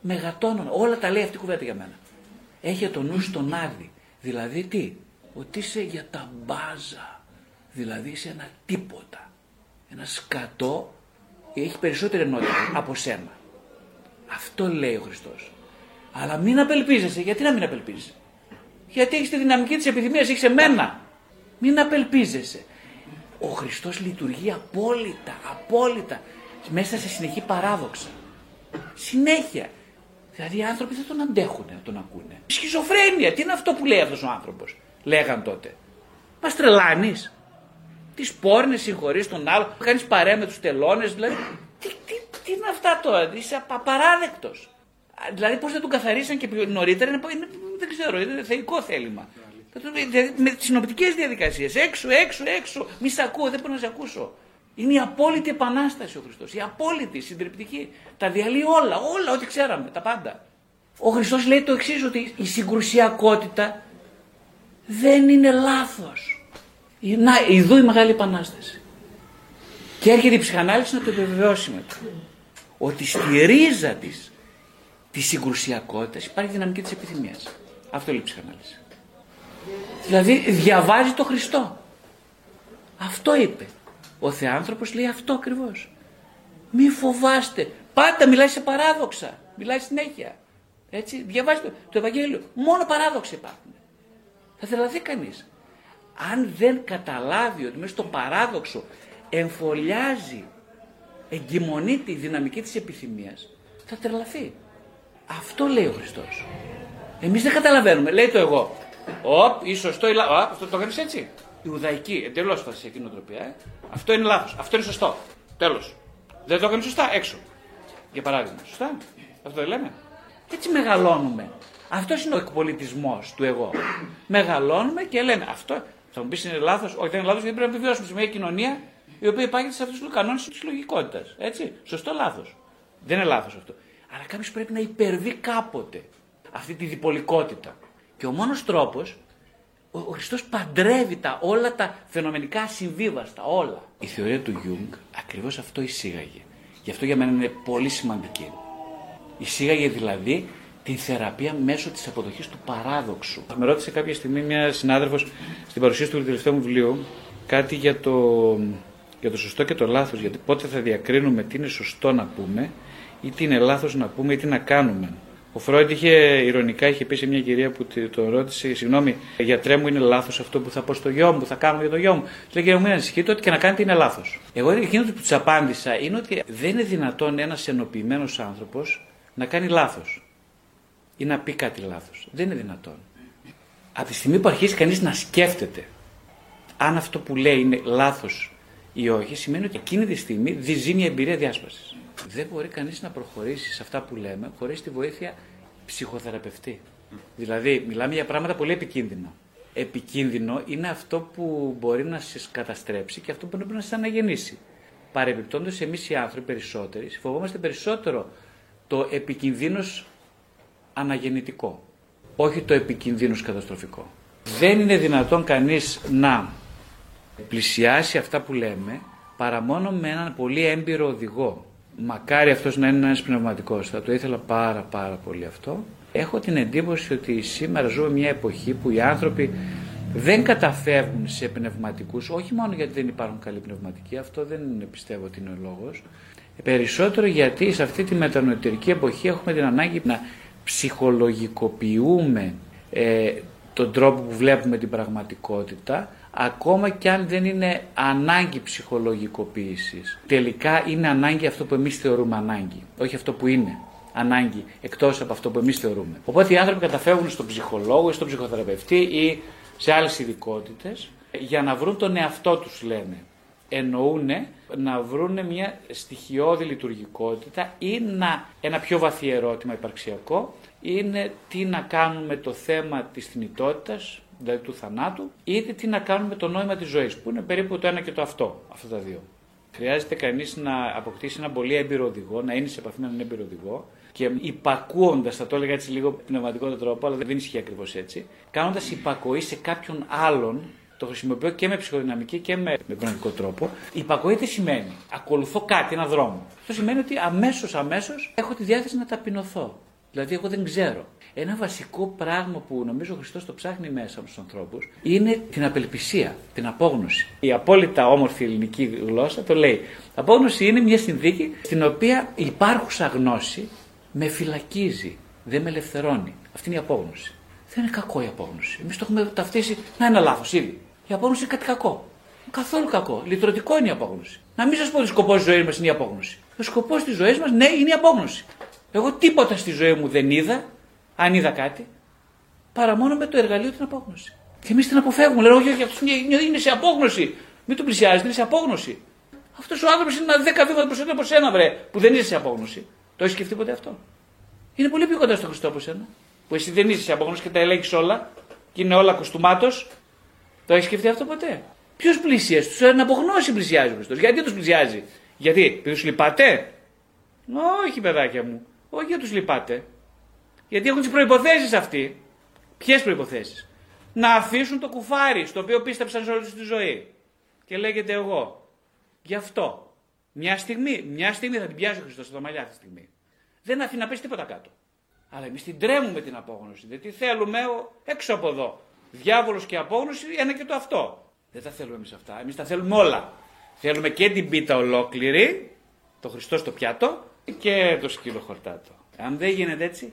Μεγατόνων. Όλα τα λέει αυτή η κουβέντα για μένα έχει το νου στον άδει. Δηλαδή τι, ότι είσαι για τα μπάζα. Δηλαδή είσαι ένα τίποτα. Ένα σκατό έχει περισσότερη ενότητα από σένα. Αυτό λέει ο Χριστός. Αλλά μην απελπίζεσαι. Γιατί να μην απελπίζεσαι; Γιατί έχεις τη δυναμική της επιθυμίας, έχεις εμένα. Μην απελπίζεσαι. Ο Χριστός λειτουργεί απόλυτα, απόλυτα, μέσα σε συνεχή παράδοξα. Συνέχεια. Δηλαδή οι άνθρωποι δεν τον αντέχουν να τον ακούνε. Σχιζοφρένεια, τι είναι αυτό που λέει αυτός ο άνθρωπος, λέγαν τότε. Μας τρελάνεις. Τις πόρνες συγχωρείς τον άλλο, κάνεις παρέα με τους τελώνες, δηλαδή. Τι, τι, τι είναι αυτά τώρα, είσαι απαράδεκτος. Δηλαδή πώς δεν τον καθαρίσαν και νωρίτερα, είναι, είναι, δεν ξέρω, είναι θεϊκό θέλημα. Δηλαδή, με τις συνοπτικές διαδικασίες. Έξω, έξω, έξω. Μη σε ακούω, δεν μπορώ να σε ακούσω. Είναι η απόλυτη επανάσταση ο Χριστός. Η απόλυτη, συντριπτική. Τα διαλύει όλα, όλα, ό,τι ξέραμε, τα πάντα. Ο Χριστός λέει το εξής, ότι η συγκρουσιακότητα δεν είναι λάθος. Να, ειδού η μεγάλη επανάσταση. Και έρχεται η ψυχανάλυση να το επιβεβαιώσει μετά. Ότι στη ρίζα της της συγκρουσιακότητας υπάρχει δυναμική της επιθυμίας. Αυτό λέει η ψυχανάλυση. Δηλαδή διαβάζει το Χριστό. Αυτό είπε. Ο Θεάνθρωπος λέει αυτό ακριβώς. Μη φοβάστε. Πάντα μιλάει σε παράδοξα. Μιλάει συνέχεια. Έτσι, διαβάζει το, το Ευαγγέλιο. Μόνο παράδοξα υπάρχουν. Θα τρελαθεί κανείς. Αν δεν καταλάβει ότι μέσα στο παράδοξο εμφωλιάζει, εγκυμονεί τη δυναμική της επιθυμίας, θα τρελαθεί. Αυτό λέει ο Χριστός. Εμείς δεν καταλαβαίνουμε. Λέει το εγώ. Οπ, ή σωστό ή λάθο. Αυτό το κάνεις έτσι. Ιουδαϊκή, εντελώς φασιακή νοοτροπία. Ε. Αυτό είναι λάθος. Αυτό είναι σωστό. Τέλος. Δεν το έκανες σωστά, έξω. Για παράδειγμα. Σωστά. Αυτό δεν λέμε. Έτσι μεγαλώνουμε. Αυτός είναι ο εκπολιτισμός του εγώ. Μεγαλώνουμε και λέμε αυτό. Θα μου πεις είναι λάθος. Όχι, δεν είναι λάθος γιατί πρέπει να επιβιώσουμε σε μια κοινωνία η οποία υπάγεται σε αυτούς τους κανόνες της λογικότητας. Έτσι. Σωστό λάθος. Δεν είναι λάθος αυτό. Αλλά κάποιος πρέπει να υπερβεί κάποτε αυτή τη διπολικότητα. Και ο μόνος τρόπος, ο, ο Χριστός παντρεύει τα όλα τα φαινομενικά ασυμβίβαστα, όλα. Η θεωρία του Γιούγκ ακριβώς αυτό εισήγαγε. Γι' αυτό για μένα είναι πολύ σημαντική. Εισήγαγε δηλαδή την θεραπεία μέσω της αποδοχής του παράδοξου. Με ρώτησε κάποια στιγμή μια συνάδελφος στην παρουσίαση του τελευταίου μου βιβλίου κάτι για το, για το σωστό και το λάθος, γιατί πότε θα διακρίνουμε τι είναι σωστό να πούμε ή τι είναι λάθος να πούμε ή τι να κάνουμε. Ο Φρόιντ είχε ηρωνικά είχε πει σε μια κυρία που τον ρώτησε, συγγνώμη, γιατρέ μου είναι λάθος αυτό που θα πω στο γιο μου, που θα κάνω για το γιο μου. Του λέει: Μην ανησυχείτε, ότι και να κάνετε είναι λάθος. Εγώ εκείνο που του απάντησα είναι ότι δεν είναι δυνατόν ένας ενοποιημένος άνθρωπος να κάνει λάθος ή να πει κάτι λάθος. Δεν είναι δυνατόν. Από τη στιγμή που αρχίζει κανείς να σκέφτεται αν αυτό που λέει είναι λάθος ή όχι, σημαίνει ότι εκείνη τη στιγμή διζει μια εμπειρία διάσπασης. Δεν μπορεί κανείς να προχωρήσει σε αυτά που λέμε χωρίς τη βοήθεια ψυχοθεραπευτή. Δηλαδή, μιλάμε για πράγματα πολύ επικίνδυνα. Επικίνδυνο είναι αυτό που μπορεί να σα καταστρέψει και αυτό που μπορεί να σα αναγεννήσει. Παρεμπιπτόντως, εμείς οι άνθρωποι περισσότεροι φοβόμαστε περισσότερο το επικίνδυνο αναγεννητικό, όχι το επικίνδυνο καταστροφικό. Δεν είναι δυνατόν κανείς να πλησιάσει αυτά που λέμε παρά μόνο με έναν πολύ έμπειρο οδηγό Μακάρι αυτός να είναι ένας πνευματικός, θα το ήθελα πάρα πάρα πολύ αυτό. Έχω την εντύπωση ότι σήμερα ζούμε μια εποχή που οι άνθρωποι δεν καταφεύγουν σε πνευματικούς, όχι μόνο γιατί δεν υπάρχουν καλοί πνευματικοί, αυτό δεν πιστεύω ότι είναι ο λόγος, περισσότερο γιατί σε αυτή τη μετανοητική εποχή έχουμε την ανάγκη να ψυχολογικοποιούμε ε, τον τρόπο που βλέπουμε την πραγματικότητα ακόμα και αν δεν είναι ανάγκη ψυχολογικοποίησης. Τελικά είναι ανάγκη αυτό που εμείς θεωρούμε ανάγκη, όχι αυτό που είναι ανάγκη εκτός από αυτό που εμείς θεωρούμε. Οπότε οι άνθρωποι καταφεύγουν στον ψυχολόγο ή στον ψυχοθεραπευτή ή σε άλλες ειδικότητες για να βρουν τον εαυτό τους λένε. Εννοούν να βρουν μια στοιχειώδη λειτουργικότητα ή να, ένα πιο βαθύ ερώτημα υπαρξιακό είναι τι να κάνουμε το θέμα της θνητότητας δηλαδή του θανάτου, είτε τι να κάνουμε το νόημα της ζωής, που είναι περίπου το ένα και το αυτό, αυτά τα δύο. Χρειάζεται κανείς να αποκτήσει ένα πολύ έμπειρο οδηγό, να είναι σε επαφή με έναν έμπειρο οδηγό και υπακούοντας, θα το έλεγα έτσι λίγο πνευματικό τρόπο, αλλά δεν ισχύει ακριβώς έτσι, κάνοντας υπακοή σε κάποιον άλλον, το χρησιμοποιώ και με ψυχοδυναμική και με, με πνευματικό τρόπο. Υπακοή τι σημαίνει. Ακολουθώ κάτι, ένα δρόμο. Αυτό σημαίνει ότι αμέσως, αμέσως έχω τη διάθεση να ταπεινωθώ. Δηλαδή, εγώ δεν ξέρω. Ένα βασικό πράγμα που νομίζω ο Χριστός το ψάχνει μέσα από του ανθρώπους είναι την απελπισία, την απόγνωση. Η απόλυτα όμορφη ελληνική γλώσσα το λέει. Απόγνωση είναι μια συνθήκη στην οποία υπάρχουσα γνώση με φυλακίζει, δεν με ελευθερώνει. Αυτή είναι η απόγνωση. Δεν είναι κακό η απόγνωση. Εμείς το έχουμε ταυτίσει να είναι λάθος ήδη. Η απόγνωση είναι κάτι κακό. Καθόλου κακό. Λυτρωτικό είναι η απόγνωση. Να μην σας πω ότι ο σκοπός της ζωής μας είναι η απόγνωση. Ο σκοπός της ζωής μας, ναι, είναι η απόγνωση. Εγώ τίποτα στη ζωή μου δεν είδα, αν είδα κάτι, παρά μόνο με το εργαλείο την απόγνωση. Και εμείς την αποφεύγουμε. Λέμε, όχι, όχι, αυτός είναι σε απόγνωση. Μην του πλησιάζει, είναι σε απόγνωση. Αυτός ο άνθρωπος είναι ένα δέκα βήματα μπροστά από σένα, βρε, που δεν είσαι σε απόγνωση. Το έχει σκεφτεί ποτέ αυτό; Είναι πολύ πιο κοντά στο Χριστό από σένα. Που εσύ δεν είσαι απόγνωση και τα ελέγχεις όλα και είναι όλα κουστούμάτο. Το έχει σκεφτεί αυτό ποτέ; Ποιος πλησίασε, τους; Έναν απογνώση πλησιάζει ο Χριστός. Γιατί τους πλησιάζει, Γιατί, επειδή τους λυπάτε; Όχι, παιδάκια μου. Όχι γιατί τους λυπάτε. Γιατί έχουν τις προποθέσει αυτοί. Ποιες προποθέσει. Να αφήσουν το κουφάρι στο οποίο πίστεψαν σε όλη τη ζωή. Και λέγεται εγώ. Γι' αυτό. Μια στιγμή, μια στιγμή θα την πιάσει ο Χριστός στα μαλλιά αυτή τη στιγμή. Δεν αφήνει να πέσει τίποτα κάτω. Αλλά εμείς την τρέμουμε την απόγνωση. Γιατί θέλουμε έξω από εδώ. Διάβολος και απόγνωση, ένα και το αυτό. Δεν τα θέλουμε εμείς αυτά. Εμείς τα θέλουμε όλα. Θέλουμε και την πίτα ολόκληρη, το Χριστό στο πιάτο και το σκύλο χορτάτο. Αν δεν γίνεται έτσι,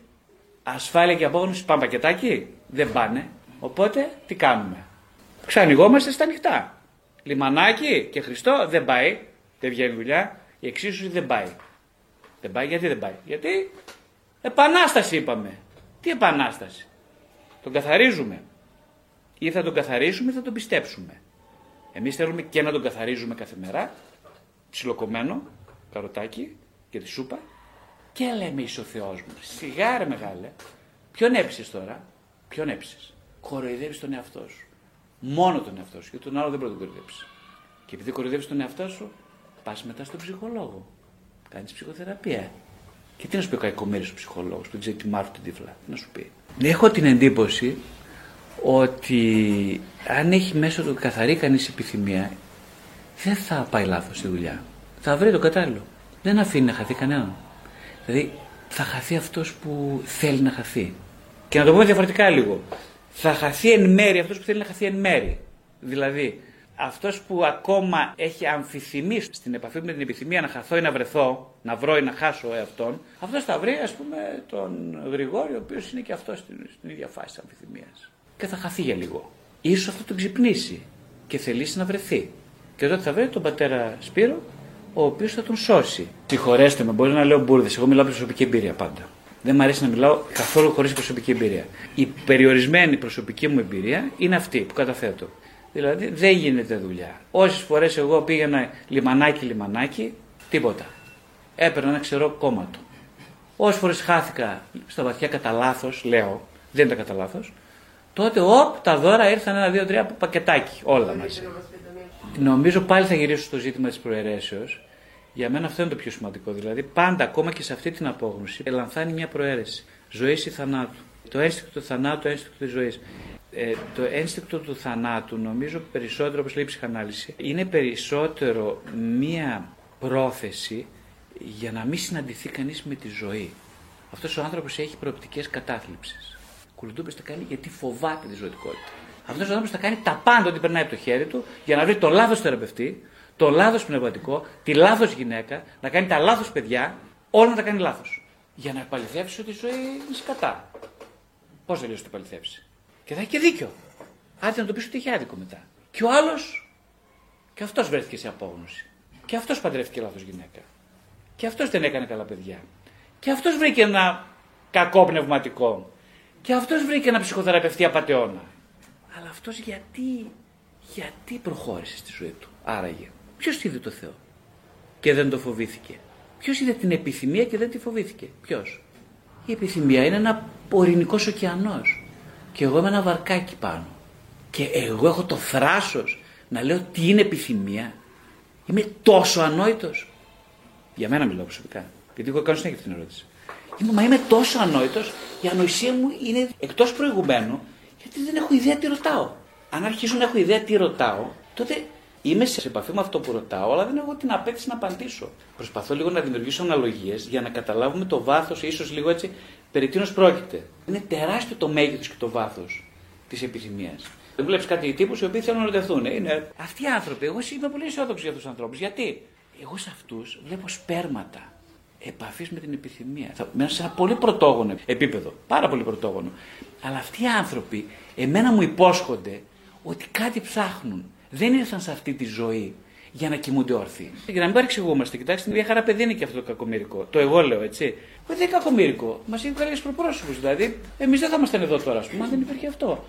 ασφάλεια και απόγνωση πάμε πακετάκι. Δεν πάνε. Οπότε τι κάνουμε; Ξανοιγόμαστε στα ανοιχτά. Λιμανάκι και Χριστό δεν πάει. Δεν βγαίνει δουλειά. Η εξίσωση δεν πάει. Δεν πάει γιατί δεν πάει; Γιατί επανάσταση είπαμε. Τι επανάσταση; Τον καθαρίζουμε. Ή θα τον καθαρίσουμε ή θα τον πιστέψουμε. Εμείς θέλουμε και να τον καθαρίζουμε κάθε μέρα. Ψιλοκομμένο, καροτάκι και τη σούπα. Και λέμε εις ο Θεός μου. Σιγά ρε μεγάλε. Ποιον έψεις τώρα. Ποιον έψεις. Κοροϊδεύεις τον εαυτό σου. Μόνο τον εαυτό σου. Γιατί τον άλλο δεν μπορεί να τον κοροϊδέψεις. Και επειδή κοροϊδεύεις τον εαυτό σου, πας μετά στον ψυχολόγο. Κάνεις ψυχοθεραπεία. Και τι να σου πει ο κακομίρι ο ψυχολόγος, που ξέρει τι μάρτου την τύφλα. Τι να σου πει. Έχω την εντύπωση ότι αν έχει μέσα του καθαρή κανείς επιθυμία, δεν θα πάει λάθος στη δουλειά. Θα βρει το κατάλληλο. Δεν αφήνει να χαθεί κανέναν. Δηλαδή θα χαθεί αυτός που θέλει να χαθεί. Και να το πούμε διαφορετικά λίγο. Θα χαθεί εν μέρη αυτός που θέλει να χαθεί εν μέρη. Δηλαδή, αυτός που ακόμα έχει αμφιθυμεί στην επαφή με την επιθυμία να χαθώ ή να βρεθώ, να βρω ή να χάσω εαυτόν, αυτός θα βρει, ας πούμε, τον Γρηγόριο, ο οποίος είναι και αυτός στην, στην ίδια φάση της αμφιθυμίας. Και θα χαθεί για λίγο. Ίσως αυτό τον ξυπνήσει και θελήσει να βρεθεί. Και τότε θα βρει τον πατέρα Σπύρο, ο οποίος θα τον σώσει. Συγχωρέστε με, μπορεί να λέω μπουρδες. Εγώ μιλάω προσωπική εμπειρία πάντα. Δεν μου αρέσει να μιλάω καθόλου χωρίς προσωπική εμπειρία. Η περιορισμένη προσωπική μου εμπειρία είναι αυτή που καταθέτω. Δηλαδή δεν γίνεται δουλειά. Όσες φορές εγώ πήγαινα λιμανάκι λιμανάκι, τίποτα. Έπαιρνα ένα ξερό κόμματο. Όσες φορές χάθηκα στα βαθιά κατά λάθος, λέω, δεν ήταν κατά λάθος, τότε όπ, τα δώρα ήρθαν ένα, δύο, τρία πακετάκι, όλα μαζί. Νομίζω πάλι θα γυρίσω στο ζήτημα της προαιρέσεως. Για μένα αυτό είναι το πιο σημαντικό. Δηλαδή, πάντα, ακόμα και σε αυτή την απόγνωση, ελαμβάνει μια προαίρεση. Ζωής ή θανάτου. Το ένστικτο του θανάτου, το ένστικτο της ζωής. Ε, το ένστικτο του θανάτου, νομίζω περισσότερο, όπως λέει η ψυχανάλυση, είναι περισσότερο μια πρόθεση για να μην συναντηθεί κανείς με τη ζωή. Αυτός ο άνθρωπος έχει προοπτικές κατάθλιψης. Κουλουτούπε τα κάνει γιατί φοβάται τη ζωτικότητα. Αυτός ο άνθρωπος θα κάνει τα πάντα ό,τι περνάει από το χέρι του για να βρει το λάθος θεραπευτή, το λάθος πνευματικό, τη λάθος γυναίκα, να κάνει τα λάθος παιδιά, όλα να τα κάνει λάθος. Για να επαληθεύσει ότι η ζωή είναι σκατά. Πώς θα λύσει το επαληθεύσει; Και θα έχει και δίκιο. Άντε να το πεις ότι έχει άδικο μετά. Και ο άλλος, και αυτός βρέθηκε σε απόγνωση. Και αυτός παντρεύτηκε λάθος γυναίκα. Και αυτός δεν έκανε καλά παιδιά. Και αυτός βρήκε ένα κακό πνευματικό. Και αυτός βρήκε ένα ψυχοθεραπευτή απαταιώνα. Αλλά αυτός γιατί, γιατί προχώρησε στη ζωή του, άραγε. Ποιος είδε το Θεό και δεν το φοβήθηκε; Ποιος είδε την επιθυμία και δεν τη φοβήθηκε; Ποιος; Η επιθυμία είναι ένα ορεινικό ωκεανός. Και εγώ είμαι ένα βαρκάκι πάνω. Και εγώ έχω το θράσος να λέω τι είναι επιθυμία. Είμαι τόσο ανόητος. Για μένα μιλάω προσωπικά. Γιατί εγώ κάνω συνέχεια αυτή την ερώτηση. Είμαι, μα είμαι τόσο ανόητος, η ανοησία μου είναι εκτός προηγουμένου, γιατί δεν έχω ιδέα τι ρωτάω. Αν αρχίσω να έχω ιδέα τι ρωτάω, τότε είμαι σε επαφή με αυτό που ρωτάω, αλλά δεν έχω την απέτηση να απαντήσω. Προσπαθώ λίγο να δημιουργήσω αναλογίες για να καταλάβουμε το βάθος, ίσως λίγο έτσι, περί τίνος πρόκειται. Είναι τεράστιο το μέγεθος και το βάθος της επιθυμίας. Δεν βλέπεις κάτι τύπους οι οποίοι θέλουν να ρωτηθούν. Είναι... Αυτοί οι άνθρωποι, εγώ είμαι πολύ αισιόδοξος για αυτούς τους ανθρώπους. Γιατί; Εγώ σε αυτούς βλέπω σπέρματα επαφής με την επιθυμία. Θα, μέσα σε ένα πολύ πρωτόγωνο επίπεδο. Πάρα πολύ πρωτόγωνο. Αλλά αυτοί οι άνθρωποι, εμένα μου υπόσχονται ότι κάτι ψάχνουν. Δεν ήρθαν σε αυτή τη ζωή για να κοιμούνται όρθιοι. Για να μην παρεξηγούμαστε, κοιτάξτε, μια χαρά παιδί είναι και αυτό το κακομήρικο. Το εγώ λέω, έτσι. Δεν είναι κακομήρικο. Μας έχει βγάλει προπρόσωπους. Δηλαδή, εμείς δεν θα ήμασταν εδώ τώρα, ας πούμε, αν δεν υπήρχε αυτό.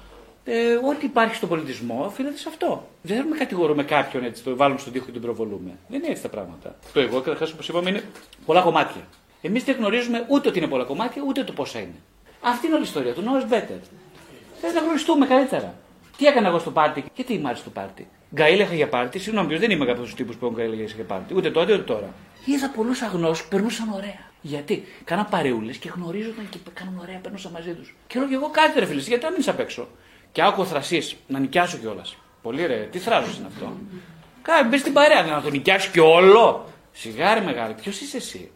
Ε, ό,τι υπάρχει στον πολιτισμό οφείλεται σε αυτό. Δεν θέλουμε να κατηγορούμε κάποιον έτσι, το βάλουμε στον τοίχο και τον προβολούμε. Δεν είναι έτσι τα πράγματα. Το εγώ, καταρχάς, όπως είπαμε, είναι πολλά κομμάτια. Εμείς δεν γνωρίζουμε ούτε ότι είναι πολλά κομμάτια, ούτε το πόσα είναι. Αυτή είναι όλη η ιστορία του. No is better. Θες να γνωριστούμε καλύτερα. Τι έκανα εγώ στο πάρτι και τι μ' άρεσε στο πάρτι. Γκαίλ είχα για πάρτι, συγγνώμη, δεν είμαι κάποιος τύπου που γκαίλ για πάρτι. Ούτε τότε ούτε τώρα. Είδα πολλού αγνώστου που περνούσαν ωραία. Γιατί; Κάναν παρεούλες και γνωρίζονταν και κάναν ωραία, περνούσαν μαζί τους. Και λέω και εγώ κάτι ρε φίλες, γιατί να μην απ' έξω; Και άκουγα θρασί, να νοικιάσω κιόλας. Πολύ ρε, τι θράσο είναι αυτό; Κάνε, μπες στην παρέα, να το νοικιάσεις και όλο. Σιγάρι μεγάλη, ποιος είσαι εσύ;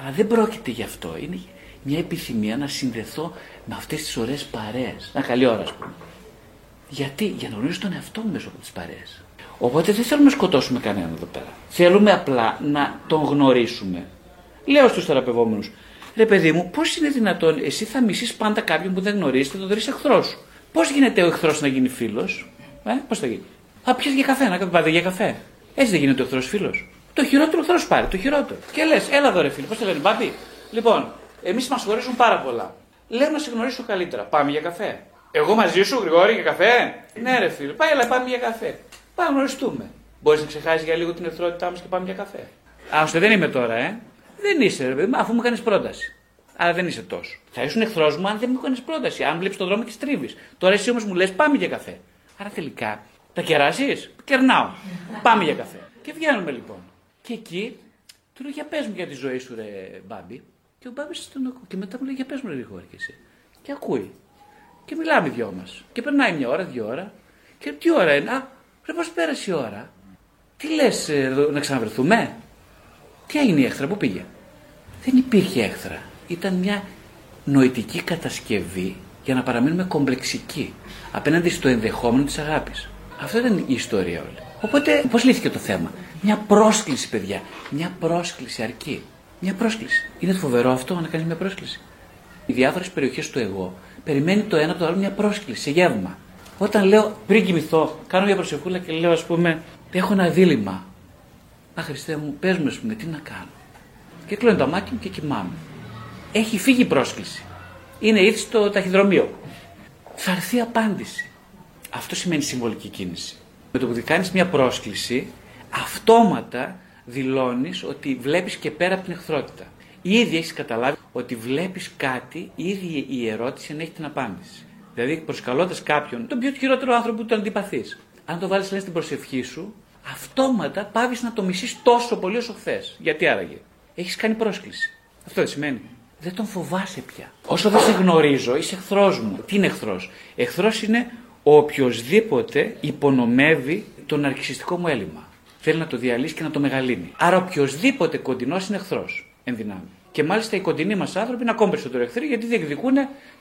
Αλλά δεν πρόκειται γι' αυτό. Είναι μια επιθυμία να συνδεθώ με αυτές τις ωραίες παρέες. Να καλή ώρα, ας πούμε. Γιατί, για να γνωρίσω τον εαυτό μου μέσω από τις παρέες. Οπότε δεν θέλουμε να σκοτώσουμε κανέναν εδώ πέρα. Θέλουμε απλά να τον γνωρίσουμε. Λέω στους θεραπευόμενους, ρε παιδί μου, πώς είναι δυνατόν εσύ θα μισείς πάντα κάποιον που δεν γνωρίζεις και τον δει εχθρός; Σου. Πώς γίνεται ο εχθρός να γίνει φίλος, ε, πώς θα γίνει; Θα πιει για καφέ, να πάτε για καφέ. Έτσι δεν γίνεται ο εχθρός φίλος. Το χειρότερο εχθρός πάρει, το χειρότερο. Και λες, έλα εδώ ρε φίλο, πώς το λένε, μπάμπι. Λοιπόν, εμείς μας χωρίζουν πάρα πολλά. Λέω να σε γνωρίσω καλύτερα. Πάμε για καφέ. Εγώ μαζί σου, Γρηγόρη, για καφέ; Ναι, ρε φίλε, πάει, αλλά πάμε για καφέ. Πάμε να γνωριστούμε. Μπορείς να ξεχάσεις για λίγο την εχθρότητά μας και πάμε για καφέ. Άστο, δεν είμαι τώρα, ε. Δεν είσαι, ρε παιδί αφού μου κάνει πρόταση. Άρα δεν είσαι τόσο. Θα ήσουν εχθρός μου αν δεν μου κάνει πρόταση. Αν βλέπεις τον δρόμο και στρίβεις. Τώρα εσύ όμως μου λες πάμε για καφέ. Άρα τελικά τα κεράσεις, κερνάω. πάμε για καφέ. Και βγαίνουμε λοιπόν. Και εκεί του λέω για πες μου για τη ζωή σου, ρε μπάμπι. Και ο μπάμπι τον ακούει. Και μετά μου λέει για πες μου, ρε Γρηγόρη και εσύ. Και ακούει. Και μιλάμε δυο μας. Και περνάει μια ώρα, δύο ώρα. Και τι ώρα είναι; Α, ρε πώς πέρασε η ώρα; Τι λες, ε, να ξαναβρεθούμε; Τι έγινε η έχθρα, πού πήγε; Δεν υπήρχε έχθρα. Ήταν μια νοητική κατασκευή για να παραμείνουμε κομπλεξικοί απέναντι στο ενδεχόμενο της αγάπης. Αυτό ήταν η ιστορία όλη. Οπότε, πώς λύθηκε το θέμα; Μια πρόσκληση, παιδιά. Μια πρόσκληση αρκεί. Μια πρόσκληση. Είναι φοβερό αυτό να κάνεις μια πρόσκληση. Οι διάφορες περιοχές του εγώ περιμένει το ένα από το άλλο μια πρόσκληση σε γεύμα. Όταν λέω πριν κοιμηθώ, κάνω μια προσευχούλα και λέω, ας πούμε, έχω ένα δίλημα. Α, Χριστέ μου, πες μου, πούμε, τι να κάνω. Και κλείνω το μάτι μου και κοιμάμαι. Έχει φύγει η πρόσκληση. Είναι ήδη στο ταχυδρομείο. Θα έρθει απάντηση. Αυτό σημαίνει συμβολική κίνηση. Με το που κάνεις μια πρόσκληση, αυτόματα δηλώνεις ότι βλέπεις και πέρα από την εχθρότητα. Ήδη έχεις καταλάβει ότι βλέπεις κάτι, ήδη η ερώτηση να έχει την απάντηση. Δηλαδή, προσκαλώντας κάποιον, τον πιο χειρότερο άνθρωπο που τον αντιπαθείς, αν το βάλεις στην προσευχή σου, αυτόματα πάβεις να το μισείς τόσο πολύ όσο χθες. Γιατί άραγε; Έχεις κάνει πρόσκληση. Αυτό δεν σημαίνει. Δεν τον φοβάσαι πια. Όσο δεν σε γνωρίζω, είσαι εχθρός μου. Τι είναι εχθρός; Εχθρός είναι ο οποιοδήποτε υπονομεύει το ναρκιστικό μου έλλειμμα. Θέλει να το διαλύσει και να το μεγαλύνει. Άρα οποιοδήποτε κοντινός είναι εχθρός. Εν δυνάμει. Και μάλιστα οι κοντινοί μας άνθρωποι είναι ακόμη περισσότερο εχθροί γιατί διεκδικούν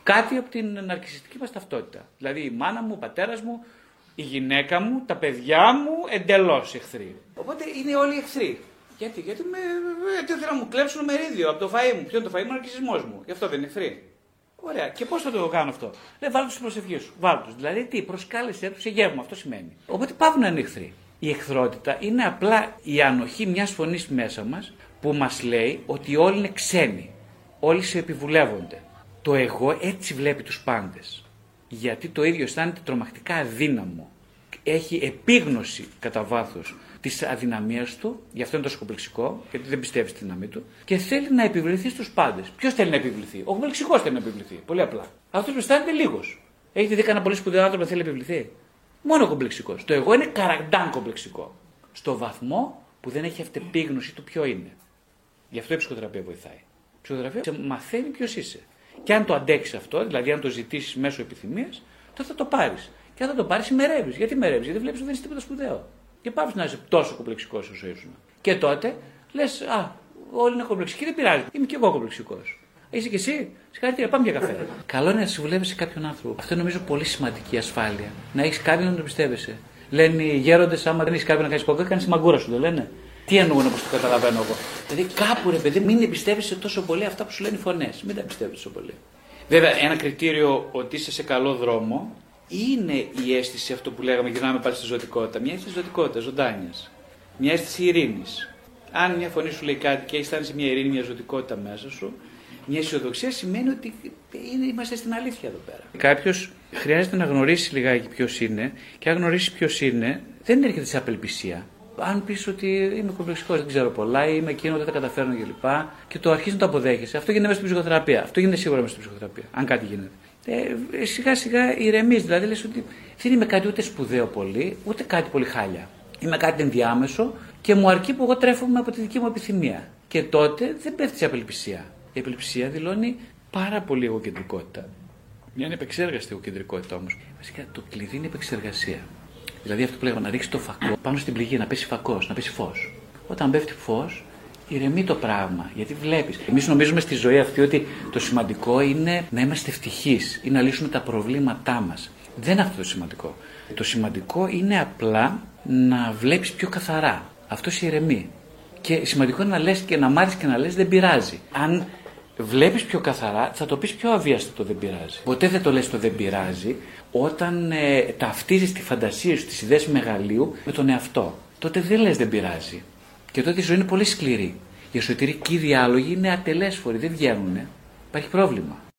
κάτι από την ναρκιστική μας ταυτότητα. Δηλαδή η μάνα μου, ο πατέρας μου, η γυναίκα μου, τα παιδιά μου εντελώς εχθροί. Οπότε είναι όλοι εχθροί. Γιατί, γιατί, με, γιατί θέλω να μου κλέψουν μερίδιο από το φαΐ μου. Ποιο είναι το φαΐ μου, ο ναρκισμό μου. Γι' αυτό δεν είναι εχθροί. Ωραία. Και πώς θα το κάνω αυτό; Λέει, βάλω τους στην προσευχή σου. Βάλω τους. Δηλαδή, τι, προσκάλεσέ τους σε γεύμα. Αυτό σημαίνει. Οπότε πάβουν να είναι εχθροί. Η εχθρότητα είναι απλά η ανοχή μιας φωνής μέσα μας που μας λέει ότι όλοι είναι ξένοι. Όλοι σε επιβουλεύονται. Το εγώ έτσι βλέπει τους πάντες. Γιατί το ίδιο αισθάνεται τρομακτικά αδύναμο. Έχει επίγνωση κατά βάθος της αδυναμίας του, γι' αυτό είναι τόσο κομπλεξικό, γιατί δεν πιστεύεις στη δύναμή του, και θέλει να επιβληθεί στους πάντες. Ποιος θέλει να επιβληθεί, Ο κομπλεξικός θέλει να επιβληθεί. Πολύ απλά. Αυτός που αισθάνεται λίγος. Έχετε δει κανένα πολύ σπουδαίο άνθρωπο να θέλει να επιβληθεί; Μόνο κομπλεξικό. Το εγώ είναι καραντάν κομπλεξικό. Στο βαθμό που δεν έχει αυτεπίγνωση του ποιο είναι. Γι' αυτό η ψυχοθεραπεία βοηθάει. Η ψυχοθεραπεία σε μαθαίνει ποιος είσαι. Και αν το αντέξεις αυτό, δηλαδή αν το ζητήσεις μέσω επιθυμίας, τότε θα το πάρεις. Και αν θα το πάρεις, ημερεύεις. Γιατί ημερεύεις, Γιατί βλέπεις ότι δεν είσαι τίποτα σπουδαίο. Και πάμε να είσαι τόσο κομπλεξικός όσο ήσουν. Και τότε λες, Α, όλοι είναι κομπλεξικοί, δεν πειράζει. Είμαι και εγώ κομπλεξικός. Είσαι και εσύ, συγχαρητήρια, πάμε για καφέ. Καλό είναι να συμβουλεύει κάποιον άνθρωπο. Αυτό νομίζω πολύ σημαντική ασφάλεια. Να έχεις κάποιον να τον πιστεύεσαι. Λένε οι γέροντες, άμα δεν έχεις κάποιον να κάνεις ποκέ, κάνεις τη μαγκούρα σου, δεν λένε; Τι εννοούν όπως το καταλαβαίνω εγώ; Δηλαδή κάπου ρε παιδί, μην εμπιστεύεσαι τόσο πολύ αυτά που σου λένε οι φωνές. Μην τα εμπιστεύεσαι τόσο πολύ. Βέβαια, ένα κριτήριο ότι είσαι σε καλό δρόμο είναι η αίσθηση αυτό που λέγαμε, γυρνάμε πάλι στη ζωτικότητα. Μια αίσθηση ζωτικότητα, ζωντάνιας. Μια αίσθηση ειρήνης. Αν μια φωνή σου λέει κάτι και αισθάνεσαι μια ειρήνη, μια ζωτικότητα μέσα σου, μια αισιοδοξία σημαίνει ότι είναι, είμαστε στην αλήθεια εδώ πέρα. Κάποιος χρειάζεται να γνωρίσει λιγάκι ποιος είναι και αν γνωρίσει ποιος είναι, δεν έρχεται σε απελπισία. Αν πεις ότι είμαι κομπλεξικός, δεν ξέρω πολλά, ή είμαι εκείνο, δεν τα καταφέρνω κλπ. Και, και το αρχίζει να το αποδέχεσαι. Αυτό γίνεται μέσα στην ψυχοθεραπεία. Αυτό γίνεται σίγουρα μέσα στην ψυχοθεραπεία. Αν κάτι γίνεται. Ε, σιγά σιγά ηρεμείς. Δηλαδή λες ότι δεν είμαι κάτι ούτε σπουδαίο πολύ, ούτε κάτι πολύ χάλια. Είμαι κάτι ενδιάμεσο και μου αρκεί που εγώ τρέφομαι από τη δική μου επιθυμία. Και τότε δεν πέφτει η απελπισία. Η απελπισία δηλώνει πάρα πολύ εγωκεντρικότητα. Μια είναι επεξέργαστη εγωκεντρικότητα όμως. Βασικά το κλειδί είναι η επεξεργασία. Δηλαδή αυτό που λέγαμε να ρίξει το φακό πάνω στην πληγή, να πέσει φακός, να πέσει φως. Όταν πέφτει φως, ηρεμεί το πράγμα. Γιατί βλέπεις. Εμείς νομίζουμε στη ζωή αυτή ότι το σημαντικό είναι να είμαστε ευτυχείς ή να λύσουμε τα προβλήματά μας. Δεν είναι αυτό το σημαντικό. Το σημαντικό είναι απλά να βλέπεις πιο καθαρά. Αυτό σε ηρεμεί. Και σημαντικό είναι να λες και να μάθεις και να λες δεν πειράζει. Αν βλέπεις πιο καθαρά, θα το πεις πιο αβίαστο το δεν πειράζει. Ποτέ δεν το λες το δεν πειράζει όταν ε, ταυτίζεις τη φαντασία σου, τις ιδέες μεγαλείου με τον εαυτό. Τότε δεν λες δεν πειράζει. Και τότε η ζωή είναι πολύ σκληρή. Οι εσωτερικοί διάλογοι είναι ατελέσφοροι, δεν βγαίνουν. Υπάρχει πρόβλημα.